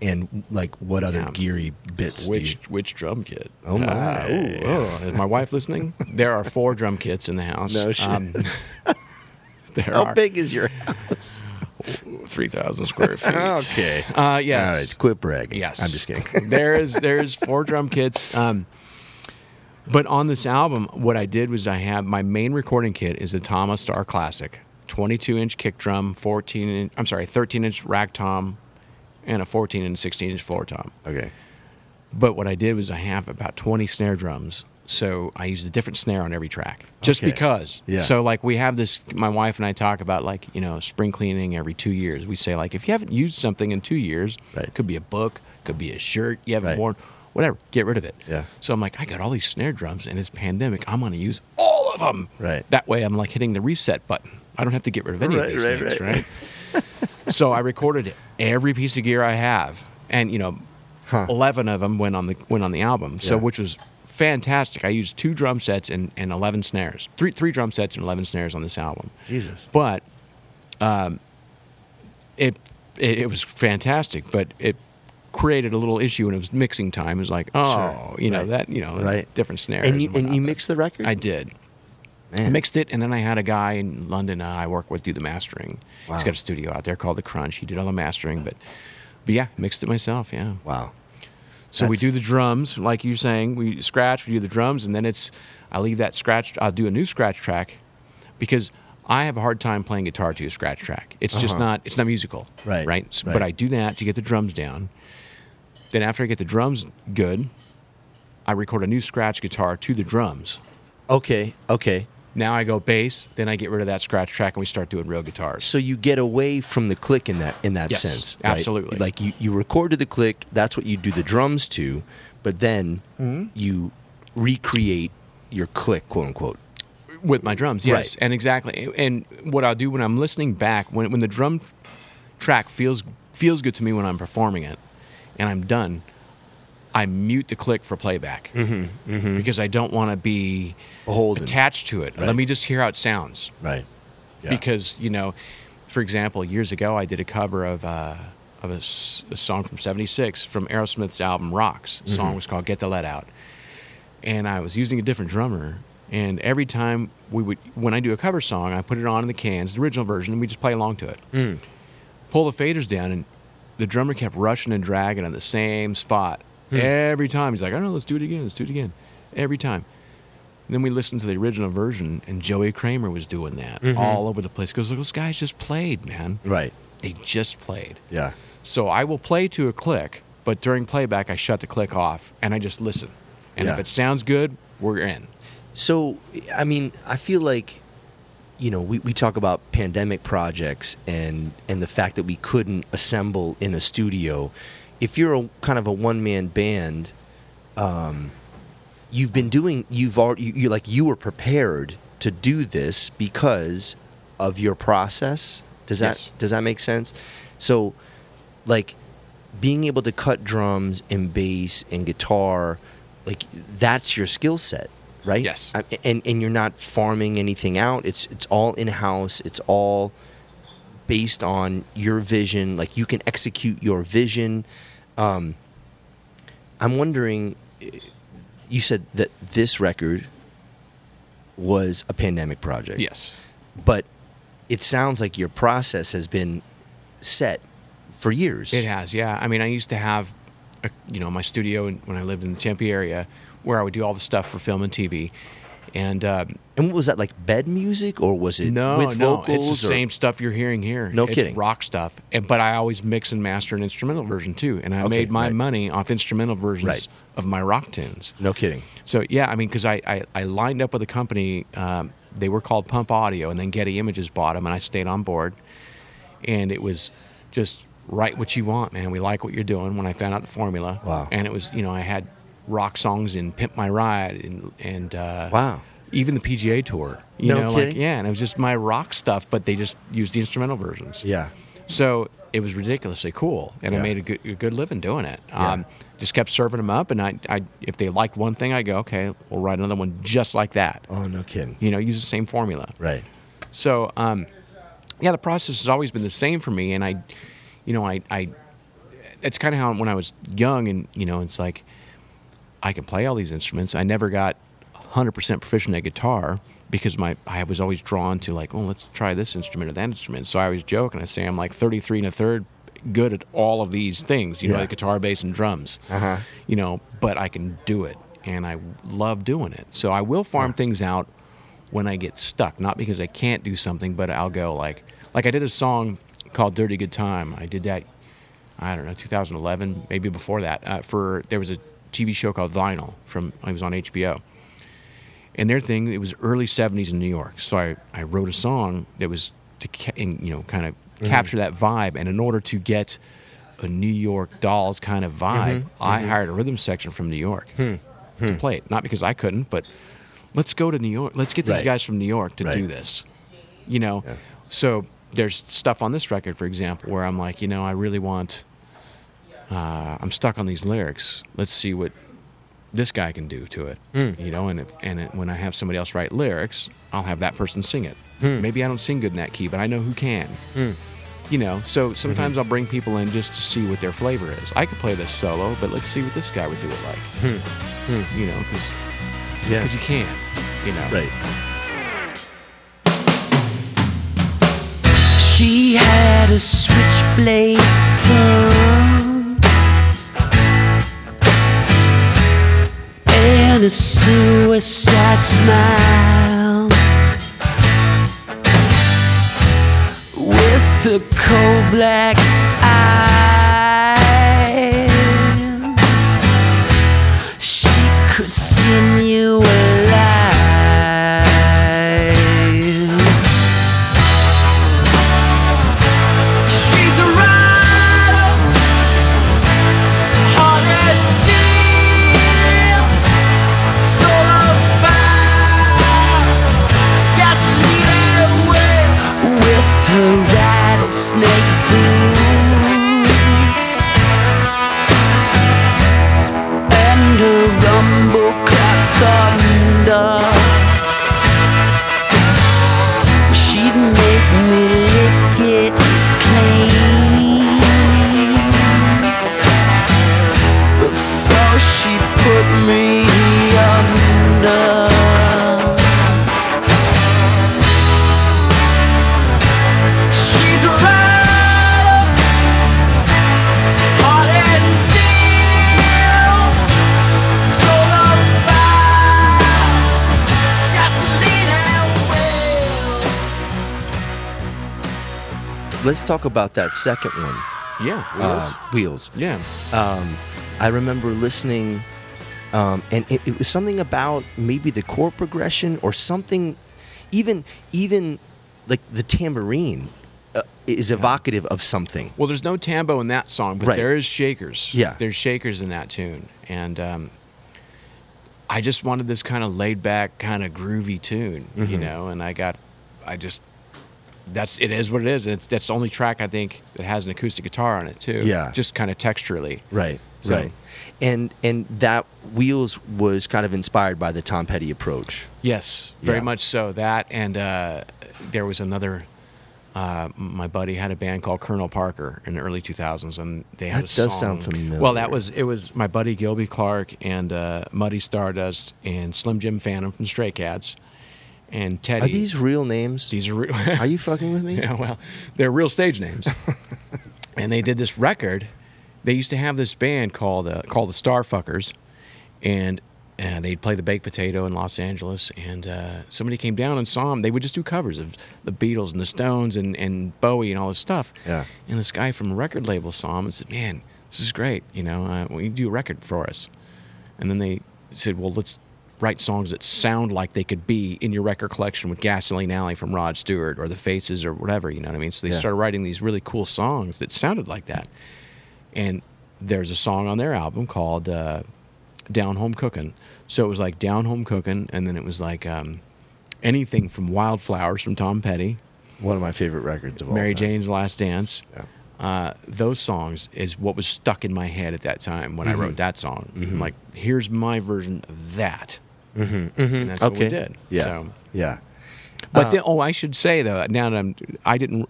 and like what other Yeah. geary bits do Which you? which drum kit? Oh, my. Ah, ooh, oh. Is my wife listening? There are four drum kits in the house. No shit. there How are big is your house? three thousand square feet. okay. Uh, yes. All right, quit bragging. Yes, I'm just kidding. there is there's four drum kits. Um, but on this album, what I did was I have my main recording kit is a Tama Star Classic, 22 inch kick drum, 14 inch, I'm sorry, 13 inch rack tom, and a 14 and 16 inch floor tom. okay. But what I did was I have about 20 snare drums. So I used a different snare on every track just Okay. because. Yeah. So like we have this my wife and I talk about like, you know, spring cleaning every 2 years. We say like if you haven't used something in 2 years, Right. it could be a book, could be a shirt you haven't Right. worn, whatever, get rid of it. Yeah. So I'm like I got all these snare drums and it's pandemic. I'm going to use all of them. Right. That way I'm like hitting the reset button. I don't have to get rid of any Right, of these right, things, right. right? so I recorded every piece of gear I have, and you know, Huh. eleven of them went on the went on the album. So Yeah. which was fantastic. I used two drum sets and, and eleven snares, three three drum sets and eleven snares on this album. Jesus. But um, it, it it was fantastic, but it created a little issue when it was mixing time. It was like, oh, Sure. you know Right. that you know Right. different snares. And you and whatnot. you mixed the record. I did Man. mixed it, and then I had a guy in London uh, I work with do the mastering. Wow. He's got a studio out there called the Crunch. He did all the mastering, but but yeah, mixed it myself. Yeah. Wow. So we do the drums, like you're saying. We scratch, we do the drums, and then it's I leave that scratch. I'll do a new scratch track because I have a hard time playing guitar to a scratch track. It's just Uh-huh. not. It's not musical. Right, Right. Right. But I do that to get the drums down. Then after I get the drums good, I record a new scratch guitar to the drums. Okay. Okay. Now I go bass, then I get rid of that scratch track and we start doing real guitars. So you get away from the click in that in that Yes, sense. right? absolutely. Like you, you record to the click, that's what you do the drums to, but then Mm-hmm. you recreate your click, quote unquote. With my drums, yes. Right. And exactly. And what I'll do when I'm listening back, when when the drum track feels feels good to me when I'm performing it and I'm done, I mute the click for playback. Mm-hmm, Because I don't want to be Beholden. attached to it. Right. Let me just hear how it sounds. Right. Yeah. because you know, for example, years ago I did a cover of uh, of a, s- a song from '76 from Aerosmith's album Rocks. The Mm-hmm. song was called "Get the Lead Out," and I was using a different drummer. And every time we would, when I do a cover song, I put it on in the cans, the original version, and we just play along to it. Mm. Pull the faders down, and the drummer kept rushing and dragging on the same spot Hmm. every time. He's like, "I don't know, let's do it again, let's do it again," every time. And then we listened to the original version, and Joey Kramer was doing that Mm-hmm. all over the place. Because those guys just played, man. right. They just played. Yeah. So I will play to a click, but during playback, I shut the click off and I just listen. And if it sounds good, we're in. So, I mean, I feel like, you know, we, we talk about pandemic projects and and the fact that we couldn't assemble in a studio. If you're a kind of a one man band, um, you've been doing you've already you, you like you were prepared to do this because of your process. Does that Yes. does that make sense? So, like being able to cut drums and bass and guitar, like that's your skill set, right? Yes. I- And and you're not farming anything out. It's it's all in house. It's all based on your vision. Like you can execute your vision. Um, I'm wondering. eh, You said that this record was a pandemic project. Yes. But it sounds like your process has been set for years. It has, yeah. I mean, I used to have, a, you know, my studio when I lived in the Tempe area where I would do all the stuff for film and TV. And um, And what was that like bed music or was it no, with no, vocals? it's the or- same stuff you're hearing here. No it's kidding. rock stuff. And but I always mix and master an instrumental version too, and I Okay, made my right. money off instrumental versions Right. of my rock tunes. No kidding. So yeah, I mean, because I, I I lined up with a company. Um, they were called Pump Audio, and then Getty Images bought them, and I stayed on board. And it was just write what you want, man. We like what you're doing. When I found out the formula, Wow. And it was you know I had rock songs in Pimp My Ride and and uh, Wow. even the PGA Tour. You No know, kidding? like yeah, and it was just my rock stuff, but they just used the instrumental versions. Yeah. So it was ridiculously cool, and Yeah. I made a good, a good living doing it. Yeah. Um, just kept serving them up, and I, I, if they liked one thing, I go, okay, we'll write another one just like that. Oh, no kidding. You know, use the same formula. Right. So, um, yeah, the process has always been the same for me, and I, you know, I, I, it's kind of how when I was young, and you know, it's like I can play all these instruments. I never got 100% proficient at guitar because my I was always drawn to like, oh, let's try this instrument or that instrument. So I always joke and I say I'm like 33 and a third good at all of these things, you know, like guitar, bass, and drums. Uh-huh. You know, but I can do it, and I love doing it. So I will farm things out when I get stuck, not because I can't do something, but I'll go like, like I did a song called "Dirty Good Time." I did that, I don't know, 2011, maybe before that. Uh, for there was a TV show called Vinyl from it was on HBO, and their thing it was early 70s in New York. So I I wrote a song that was to ca- in, you know kind of mm-hmm. capture that vibe, and in order to get a New York Dolls kind of vibe, mm-hmm. I mm-hmm. hired a rhythm section from New York hmm. to hmm. play it. Not because I couldn't, but let's go to New York. Let's get these Right. guys from New York to do this. You know, so there's stuff on this record, for example, where I'm like, you know, I really want. Uh, I'm stuck on these lyrics. Let's see what this guy can do to it. Hmm. You know, and if, and it, when I have somebody else write lyrics, I'll have that person sing it. Hmm. Maybe I don't sing good in that key, but I know who can. Hmm. You know, so mm-hmm. sometimes I'll bring people in just to see what their flavor is. I could play this solo, but let's see what this guy would do it like. You know, because Yeah. you can. You know, Right. She had a switchblade tongue and a suicide smile with a cold black eye. She could skin you talk about that second one. yeah, Uh, wheels. yeah. Um, I remember listening, um, and it, it was something about maybe the chord progression or something, even even like the tambourine uh, is evocative of something. Well, there's no tambo in that song, but Right. there is shakers. Yeah. there's shakers in that tune, and um, I just wanted this kind of laid back, kind of groovy tune, you Mm-hmm. know. And I got, I just, that's it is what it is. And it's that's the only track I think that has an acoustic guitar on it too. Yeah. just kind of texturally. Right, So- right, and and that wheels was kind of inspired by the Tom Petty approach. Yes, very Yeah. much so. That and uh, there was another. Uh, my buddy had a band called Colonel Parker in the early 2000s, and they had That a does sound familiar. Well, that was it. Was my buddy Gilby Clarke and uh, Muddy Stardust and Slim Jim Phantom from Stray Cats, and Teddy. Are these real names? These are. Re- Are you fucking with me? yeah, well, they're real stage names. and they did this record. They used to have this band called uh, called the Starfuckers, and and they'd play the baked potato in Los Angeles, and uh, somebody came down and saw them. They would just do covers of the Beatles and the Stones and, and Bowie and all this stuff. Yeah. And this guy from a record label saw them and said, "Man, this is great. You know, uh, will you do a record for us?" And then they said, "Well, let's write songs that sound like they could be in your record collection with Gasoline Alley from Rod Stewart or The Faces or whatever." You know what I mean? So they Yeah. started writing these really cool songs that sounded like that. And there's a song on their album called uh, Down Home Cooking. So it was like Down Home Cooking, and then it was like um, anything from Wildflowers from Tom Petty, One of my favorite records of all Mary time. Jane's Last Dance. Yeah. Uh, those songs is what was stuck in my head at that time when Mm-hmm. I wrote that song. I'm like, here's my version of that. Mm-hmm. And that's what we Okay. did. Yeah. So, Yeah. but Uh, then, oh, I should say though, now that I'm, I didn't,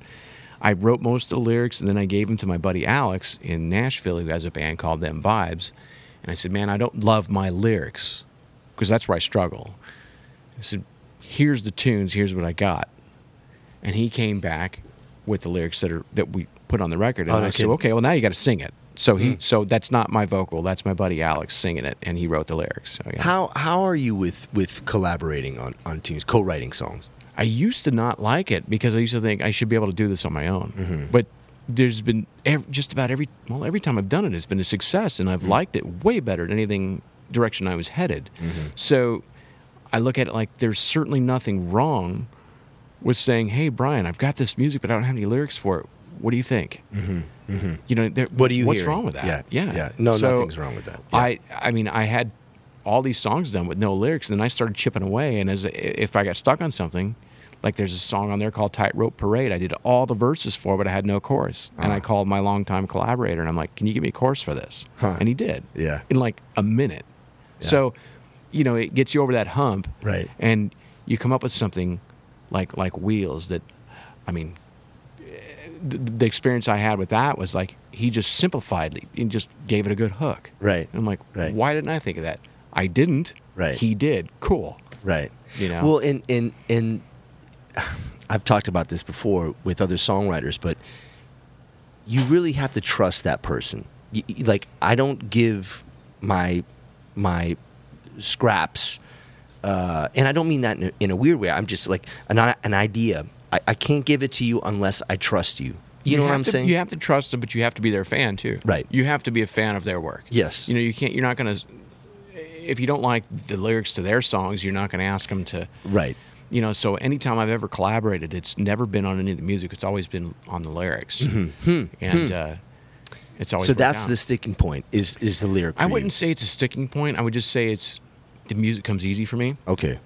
I wrote most of the lyrics and then I gave them to my buddy Alex in Nashville, who has a band called Them Vibes, and I said, man, I don't love my lyrics because that's where I struggle. I said, here's the tunes, here's what I got, and he came back with the lyrics that are that we put on the record, and Oh, no I said, okay, well now you got to sing it. So he, so that's not my vocal, that's my buddy Alex singing it, and he wrote the lyrics. So yeah. How how are you with with collaborating on on tunes, co-writing songs? I used to not like it because I used to think I should be able to do this on my own. Mm-hmm. But there's been ev- just about every well every time I've done it, it's been a success, and I've Mm-hmm. liked it way better than anything direction I was headed. Mm-hmm. So I look at it like there's certainly nothing wrong with saying, "Hey, Brian, I've got this music, but I don't have any lyrics for it. What do you think?" Mm-hmm. You know, there, What do you What's hearing? wrong with that? Yeah, yeah, yeah. No, So nothing's wrong with that. Yeah. I I mean, I had all these songs done with no lyrics, and then I started chipping away. And as if I got stuck on something, like there's a song on there called "Tightrope Parade," I did all the verses for, but I had no chorus. And I called my longtime collaborator, and I'm like, "Can you give me a chorus for this?" Huh. And he did. Yeah. in like a minute. So, you know, it gets you over that hump, Right. And you come up with something like like Wheels that, I mean, the, the experience I had with that was like he just simplified it and just gave it a good hook. Right. And I'm like, Right. why didn't I think of that? I didn't. Right. He did. Cool. Right. You know? Well, in in in I've talked about this before with other songwriters, but you really have to trust that person. Y y- like I don't give my my scraps, uh, and I don't mean that in a, in a weird way. I'm just like an an idea. I, I can't give it to you unless I trust you. You, know what I'm to- saying? You have to trust them, but you have to be their fan too. Right. You have to be a fan of their work. Yes. You know, you can't. You're not going to. If you don't like the lyrics to their songs, you're not going to ask them to. Right. You know, so anytime I've ever collaborated, it's never been on any of the music. It's always been on the lyrics, and uh, it's always. Mm-hmm. So that's out. the sticking point. Is is the lyric? I for you. wouldn't say it's a sticking point. I would just say it's the music comes easy for me. Okay.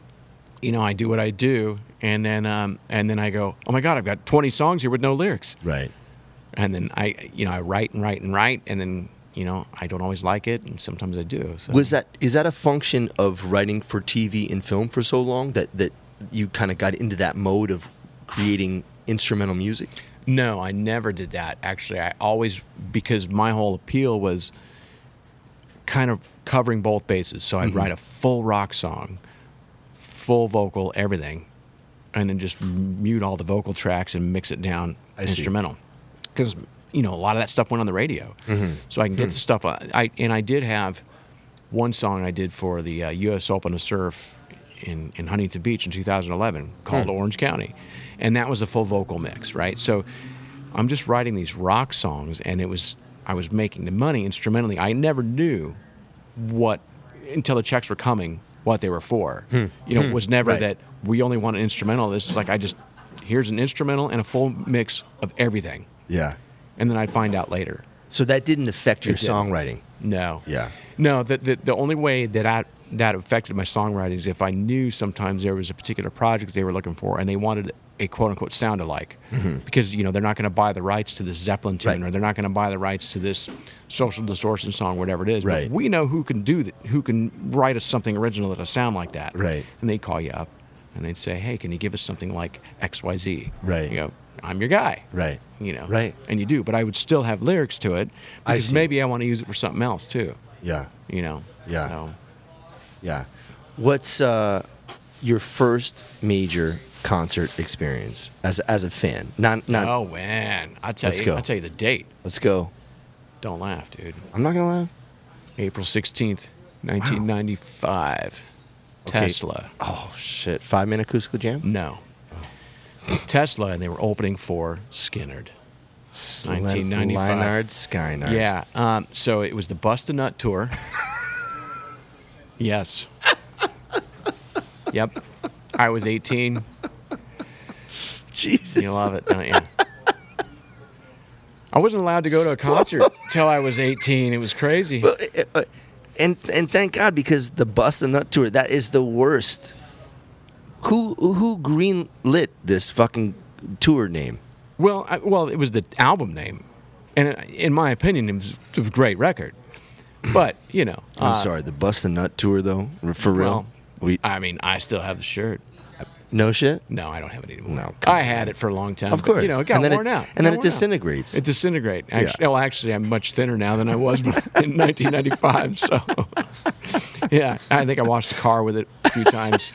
You know, I do what I do, and then um, and then I go, oh my god, I've got 20 songs here with no lyrics, Right. and then I, you know, I write and write and write, and then you know, I don't always like it, and sometimes I do. So. Was that is that a function of writing for TV and film for so long that that you kind of got into that mode of creating instrumental music? No, I never did that. Actually, I always because my whole appeal was kind of covering both bases. So I'd Mm-hmm. write a full rock song, full vocal, everything, and then just mute all the vocal tracks and mix it down I instrumental. Because you know a lot of that stuff went on the radio, Mm-hmm. so I can get Hmm. the stuff. I I- and I did have one song I did for the uh, U.S. Open of Surf in, in Huntington Beach in 2011 called Hmm. Orange County, and that was a full vocal mix, right? So I'm just writing these rock songs, and it was I was making the money instrumentally. I never knew what until the checks were coming what they were for. You know, it was never Hmm. Right. that we only want an instrumental. This is like I just here's an instrumental and a full mix of everything, Yeah. and then I'd find out later. So that didn't affect your didn't. songwriting. No. Yeah. No, the, the, the only way that I, that affected my songwriting is if I knew sometimes there was a particular project they were looking for and they wanted a quote unquote sound alike. Because, you know, they're not going to buy the rights to this Zeppelin tune Mm-hmm. Right. or they're not going to buy the rights to this social distortion song, whatever it is. Right. But we know who can do that, who can write us something original that'll sound like that. Right. And they'd call you up and they'd say, hey, can you give us something like XYZ? Right. You go, I'm your guy Right. you know. Right. And you do, but I would still have lyrics to it because see. maybe I want to use it for something else too. Yeah. You know. Yeah. So, Yeah. What's uh, your first major concert experience as as a fan? Not not. oh man, I tell Let's you, go. I tell you the date. Let's go. Don't laugh, dude. I'm not gonna laugh. April sixteenth, 1995. Okay. Tesla. Oh shit! Five minute acoustical jam. No. Tesla, and they were opening for Skynyrd. 1995. Lynyrd Skynyrd. Yeah. Um, so it was the Bust a Nut tour. yes. yep. I was 18. Jesus. You love it, don't you? I wasn't allowed to go to a concert till I was 18. It was crazy. Well, uh, uh, and and thank God because the Bust a Nut tour that is the worst. Who who green lit this fucking tour name? Well, I, well, it was the album name, and uh, in my opinion, it was, it was a great record. But you know, I'm uh, sorry, the Bust a Nut tour though, for real. We I mean, I still have the shirt. no shit. No, I don't have it anymore. No, I had it for a long time. Of but, course, you know, it got and then worn it, out. and then it worn out. disintegrates. It disintegrates. Actually, well, actually, I'm much thinner now than I was in 1995. So, yeah, I think I washed the car with it a few times.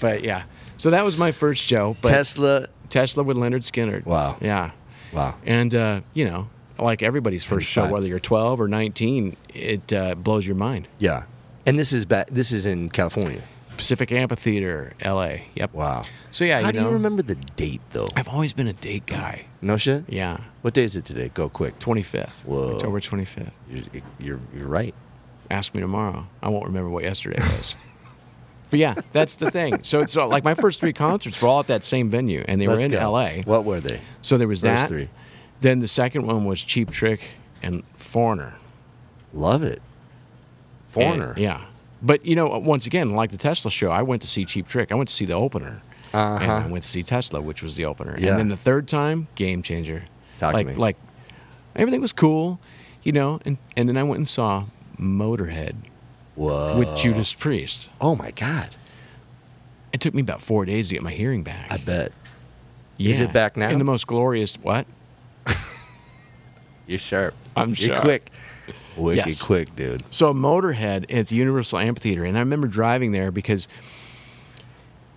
But yeah, so that was my first show. But Tesla. Tesla with Lynyrd Skynyrd. Wow. Yeah, Wow. and uh, you know, like everybody's first show, whether you're 12 or 19, it uh, blows your mind. Yeah. And this is back. This is in California. Pacific Amphitheater, L.A. Yep. Wow. So yeah, How you do know, you remember the date though? I've always been a date guy. No shit. Yeah. What day is it today? Go quick. 25th. Whoa. October 25th. You're you're, you're right. Ask me tomorrow. I won't remember what yesterday was. but yeah, that's the thing. So it's all- like my first three concerts were all at that same venue, and they Let's were in go. LA. What were they? So there was First that. three. Then the second one was Cheap Trick and Foreigner. Love it. Foreigner. And- yeah. But you know, once again, like the Tesla show, I went to see Cheap Trick. I went to see the opener. And Uh-huh. I went to see Tesla, which was the opener. Yeah. And then the third time, Game Changer. Talk to like, me. Like everything was cool, you know, and, and then I went and saw Motorhead Whoa. with Judas Priest. Oh my God. It took me about four days to get my hearing back. I bet. yeah. Is it back now? In the most glorious what? You're sharp. I'm You're sharp. quick. Wicked Yes. quick, dude. So Motorhead at the Universal Amphitheater, and I remember driving there because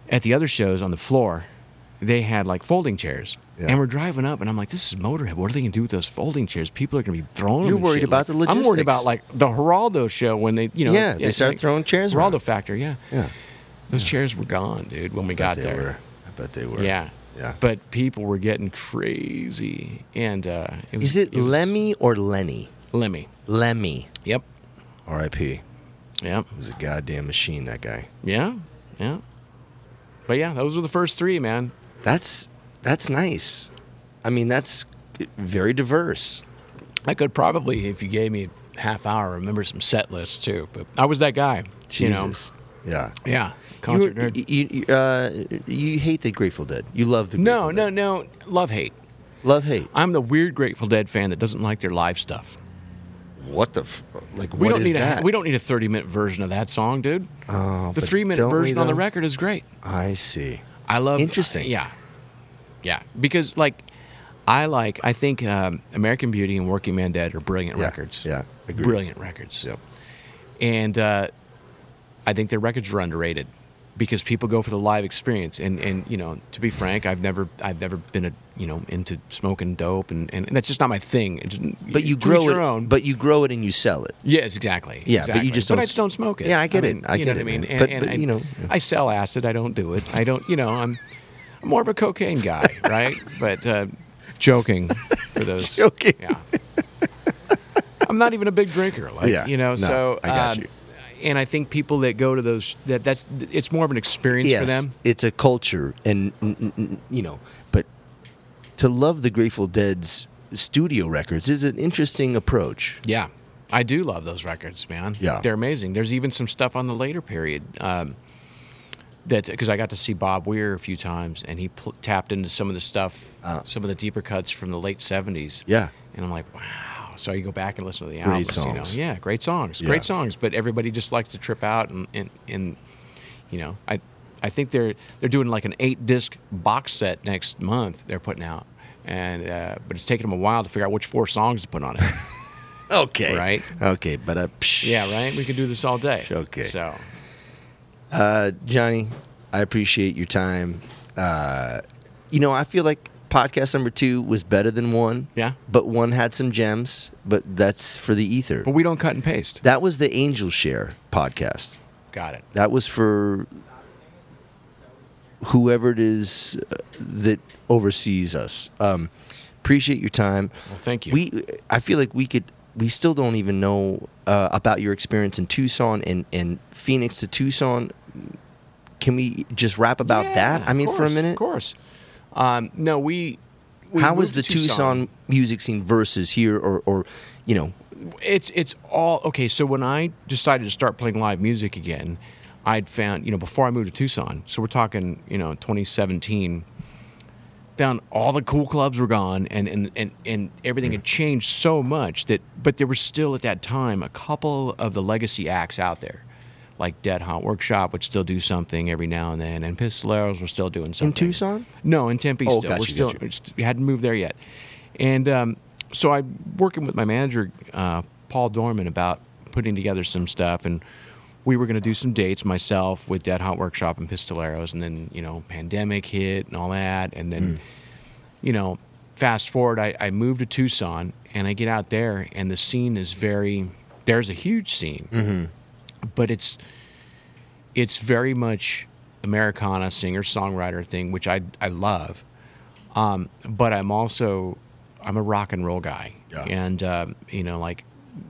at the other shows on the floor, they had like folding chairs. Yeah. And we're driving up, and I'm like, "This is Motorhead. What are they gonna do with those folding chairs? People are gonna be throwing." You're worried about the logistics. I'm worried about like the Geraldo show when they, you know, Yeah, they start throwing chairs Geraldo around. Factor, yeah. Yeah. Those chairs were gone, dude, when we got they there. were. I bet they were. Yeah. Yeah. But people were getting crazy, and uh, it was, Is it, was Lemmy or Lenny? Lemmy. Lemmy. Yep. R.I.P. Yep. He was a goddamn machine. That guy. Yeah. Yeah. But yeah, those were the first three, man. That's that's nice. I mean, that's very diverse. I could probably, if you gave me a half hour, remember some set lists too. But I was that guy. Jesus. Yeah. You know? Yeah. You, Concert were- nerd. you, you, uh, you hate the Grateful Dead. You love the No, Grateful no, Dead. no. Love hate. Love hate. I'm the weird Grateful Dead fan that doesn't like their live stuff. What the f- like? We what don't is need that? a we don't need a 30 minute version of that song, dude. Oh, the three minute version on the record is great. I see. I love Interesting. yeah, yeah. Because like, I like. I think um, American Beauty and Working Man Dead are brilliant Yeah, records. yeah, agreed. brilliant records. Yep. And uh, I think their records are underrated because people go for the live experience. And and you know, to be frank, I've never I've never been a you know into smoking dope, and, and, that's just not my thing. Just- But you grow your it. own. But you grow it and you sell it. Yes, exactly. Yeah, but you just don't I s- just don't smoke it. Yeah, I get mean, it. I you get know it, what I mean. man. And, But- and but, you know, yeah. I sell acid. I don't do it. I don't. You know, I'm, I'm more of a cocaine guy, right? but uh, joking for those. Joking. Yeah. I'm not even a big drinker. Like Yeah, you know, no, so I got um, you. And I think people that go to those that that's it's more of an experience yes, for them. it's a culture, and you know, but to love the Grateful Dead's studio records is an interesting approach. Yeah, I do love those records, man. Yeah. they're amazing. There's even some stuff on the later period um, that because I got to see Bob Weir a few times, and he pl- tapped into some of the stuff, Uh. some of the deeper cuts from the late '70s. Yeah. and I'm like, wow. So you go back and listen to the Great albums. songs. You know? Yeah, great songs, Yeah. great songs. But everybody just likes to trip out and, and, and you know, I I think they're they're doing like an eight disc box set next month. They're putting out. And uh, but it's taken them a while to figure out which four songs to put on it. Okay. Right. Okay, but uh, psh, Yeah, right. We could do this all day. Okay. So Uh, Johnny, I appreciate your time. Uh, you know, I feel like podcast number two was better than one. Yeah. But one had some gems. But that's for the ether. But we don't cut and paste. That was the Angel Share podcast. Got it. That was for whoever it is uh, that oversees us. Um, appreciate your time. Well, thank you. We, I feel like we could. We still don't even know uh, about your experience in Tucson and, and Phoenix to Tucson. Can we just rap about Yeah, that? I mean, for a minute. Of course. Um, no, we. we How was the to Tucson. music scene versus here, or, or you know, it's it's all okay. So when I decided to start playing live music again, I'd found you know before I moved to Tucson. So we're talking you know 2017. Found all the cool clubs were gone, and and and and everything had changed so much that. But there were still at that time a couple of the legacy acts out there, like Dead Hot Workshop would still do something every now and then, and Pistoleros were still doing something in Tucson? no, in Tempe Oh, still. got We're you, still we hadn't moved there yet, and um, so I'm working with my manager uh, Paul Dorman about putting together some stuff, and we were going to do some dates myself with Dead Hot Workshop and Pistoleros, and then you know pandemic hit and all that, and then Hmm. you know fast forward, I, I moved to Tucson, and I get out there, and the scene is very there's a huge scene, Mm-hmm. But it's it's very much Americana singer songwriter thing, which I I love. Um, but I'm also I'm a rock and roll guy, Yeah. and um, you know like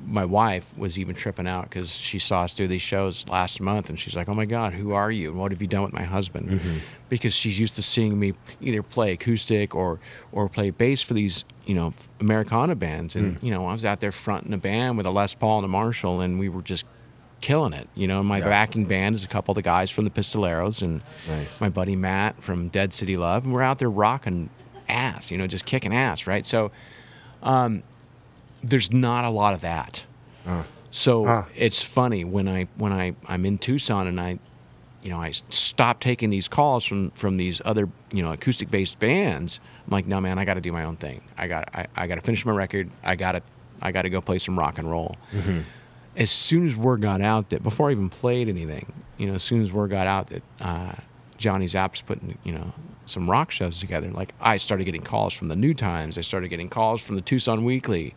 my wife was even tripping out because she saw us do these shows last month, and she's like, "Oh my God, who are you? And what have you done with my husband?" Because she's used to seeing me either play acoustic or or play bass for these you know Americana bands, and you know I was out there fronting a band with a Les Paul and a Marshall, and we were just killing it. You know, my Yeah. backing band is a couple of the guys from the Pistoleros and Nice. my buddy Matt from Dead City Love, and we're out there rocking ass, you know, just kicking ass, right? So, um, there's not a lot of that. So Huh. it's funny when I when I I'm in Tucson and I, you know, I stop taking these calls from from these other you know acoustic based bands. I'm like, no man, I got to do my own thing. I got I, I got to finish my record. I got to I got to go play some rock and roll as soon as word got out that before I even played anything, you know, as soon as word got out that uh, Johnny Zapp's putting, you know, some rock shows together, like I started getting calls from the New Times, I started getting calls from the Tucson Weekly.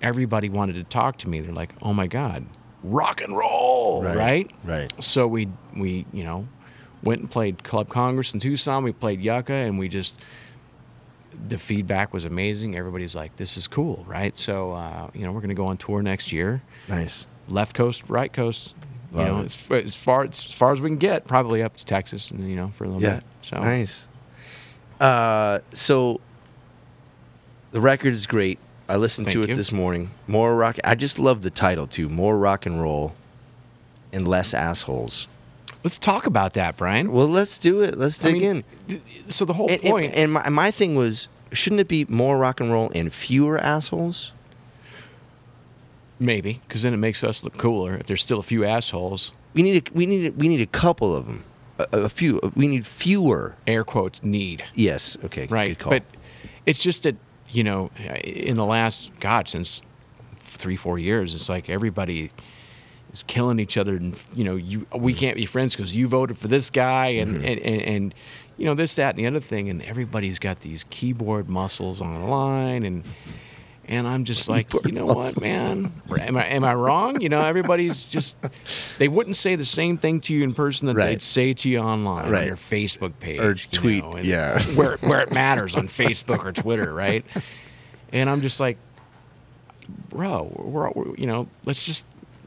Everybody wanted to talk to me. They're like, "Oh my God, rock and roll!" Right? Right. So we we you know went and played Club Congress in Tucson. We played Yucca, and we just the feedback was amazing. Everybody's like, "This is cool," right? So uh, you know, we're going to go on tour next year Nice. left coast, right coast. You know, as, as far as far as we can get, probably up to Texas, and you know, for a little Yeah. bit. So Nice. Uh, so the record is great. I listened to it you. this morning. More rock. I just love the title too. More rock and roll, and less assholes. let's talk about that, Brian. Well, let's do it. Let's I dig mean, in. So the whole And, and, point, and my, my thing was, shouldn't it be more rock and roll and fewer assholes? maybe, because then it makes us look cooler. If there's still a few assholes, We need a, we need a, we need a couple of them. A, a few. We need fewer. air quotes need Yes. Okay. right. Good call. But it's just that you know, in the last God since three four years, it's like everybody is killing each other, and you know, you we Mm-hmm. can't be friends because you voted for this guy, and, and, and and you know this that and the other thing, and everybody's got these keyboard muscles on the line, and and I'm just like, Keyboard you know muscles. what, man? Am I am I wrong? You know, everybody's just they wouldn't say the same thing to you in person that Right. they'd say to you online Right. on your Facebook page Or you tweet, know, and yeah. where where it matters on Facebook or Twitter, right? And I'm just like, bro, we're, we're you know, let's just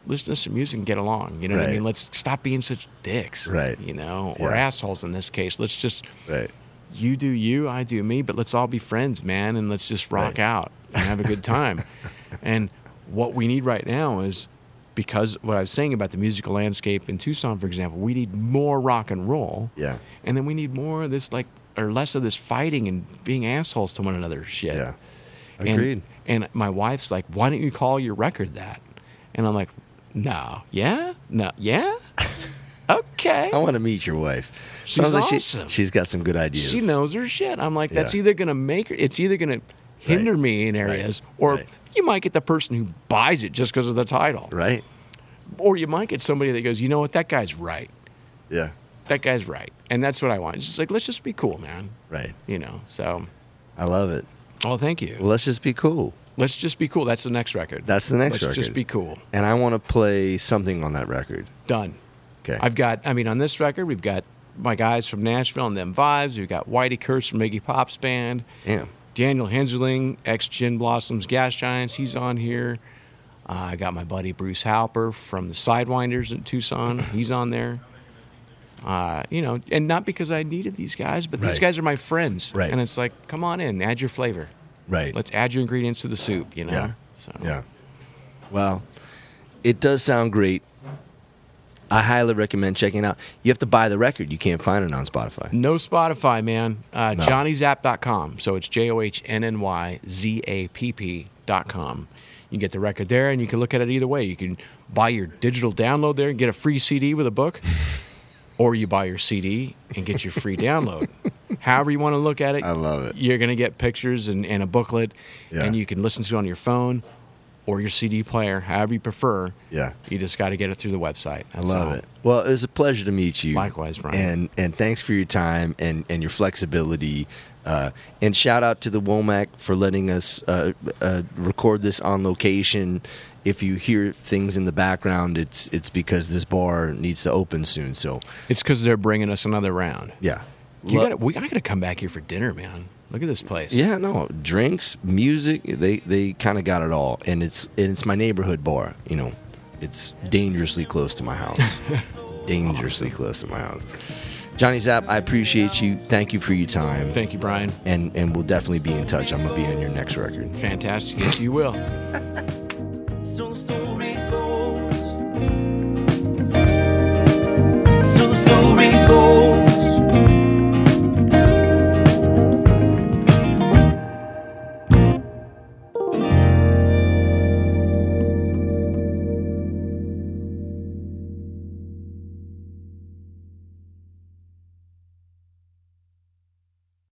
listen to some music and get along. You know what I mean? Let's stop being such dicks, Right. You know, or Yeah. assholes in this case. Let's just right. you do you, I do me, but let's all be friends, man, and let's just rock Right. out and have a good time. and what we need right now is because what I was saying about the musical landscape in Tucson, for example, we need more rock and roll. Yeah. And then we need more of this, like, or less of this fighting and being assholes to one another shit. Yeah. And- Agreed. And, my wife's like, why don't you call your record that? And I'm like, no. Yeah? No. Yeah? okay. I want to meet your wife. She's Sounds like awesome. she, she's got some good ideas. She knows her shit. I'm like, that's Yeah. either gonna make her. It's either gonna hinder Right. me in areas, or Right. you might get the person who buys it just because of the title, Right? or you might get somebody that goes, you know what, that guy's right. Yeah. That guy's right, and that's what I want. It's just like let's just be cool, man. Right. You know. So I love it. Oh, thank you. Well, let's just be cool. Let's just be cool. That's the next record. That's the next Let's record. just be cool. And I want to play something on that record. Done. Okay. I've got, I mean, on this record, we've got my guys from Nashville and them vibes. We've got Whitey Kirst from Iggy Pop's band. Damn. Daniel Henzerling, ex Gin Blossoms Gas Giants. He's on here. Uh, I got my buddy Bruce Halper from the Sidewinders in Tucson. He's on there. Uh, you know, and not because I needed these guys, but these guys are my friends. Right. And it's like, come on in, add your flavor. Right. Let's add your ingredients to the soup. You know. Yeah. So Yeah. Well, it does sound great. I highly recommend checking it out. You have to buy the record. You can't find it on Spotify. No Spotify, man. Uh, No. JohnnyZapp.com. So it's J O H N N Y Z A P P.com. You can get the record there and you can look at it either way. You can buy your digital download there and get a free CD with a book, or you buy your CD and get your free download. However, you want to look at it, I love it. You're going to get pictures and, and a booklet, Yeah. and you can listen to it on your phone or your CD player, however you prefer. Yeah. You just got to get it through the website. I love all. it. Well, it was a pleasure to meet you. Likewise, Brian. And and thanks for your time and and your flexibility. Uh, and shout out to the Womack for letting us uh, uh, record this on location. If you hear things in the background, it's it's because this bar needs to open soon. So It's because they're bringing us another round. yeah, you got we I gotta come back here for dinner, man. Look at this place. Yeah, no drinks, music. They they kind of got it all, and it's and it's my neighborhood bar. You know, it's dangerously close to my house. dangerously awesome. close to my house. Johnny Zapp, I appreciate you. Thank you for your time. Thank you, Brian. And and we'll definitely be in touch. I'm gonna be on your next record. Fantastic. Yes, you will. So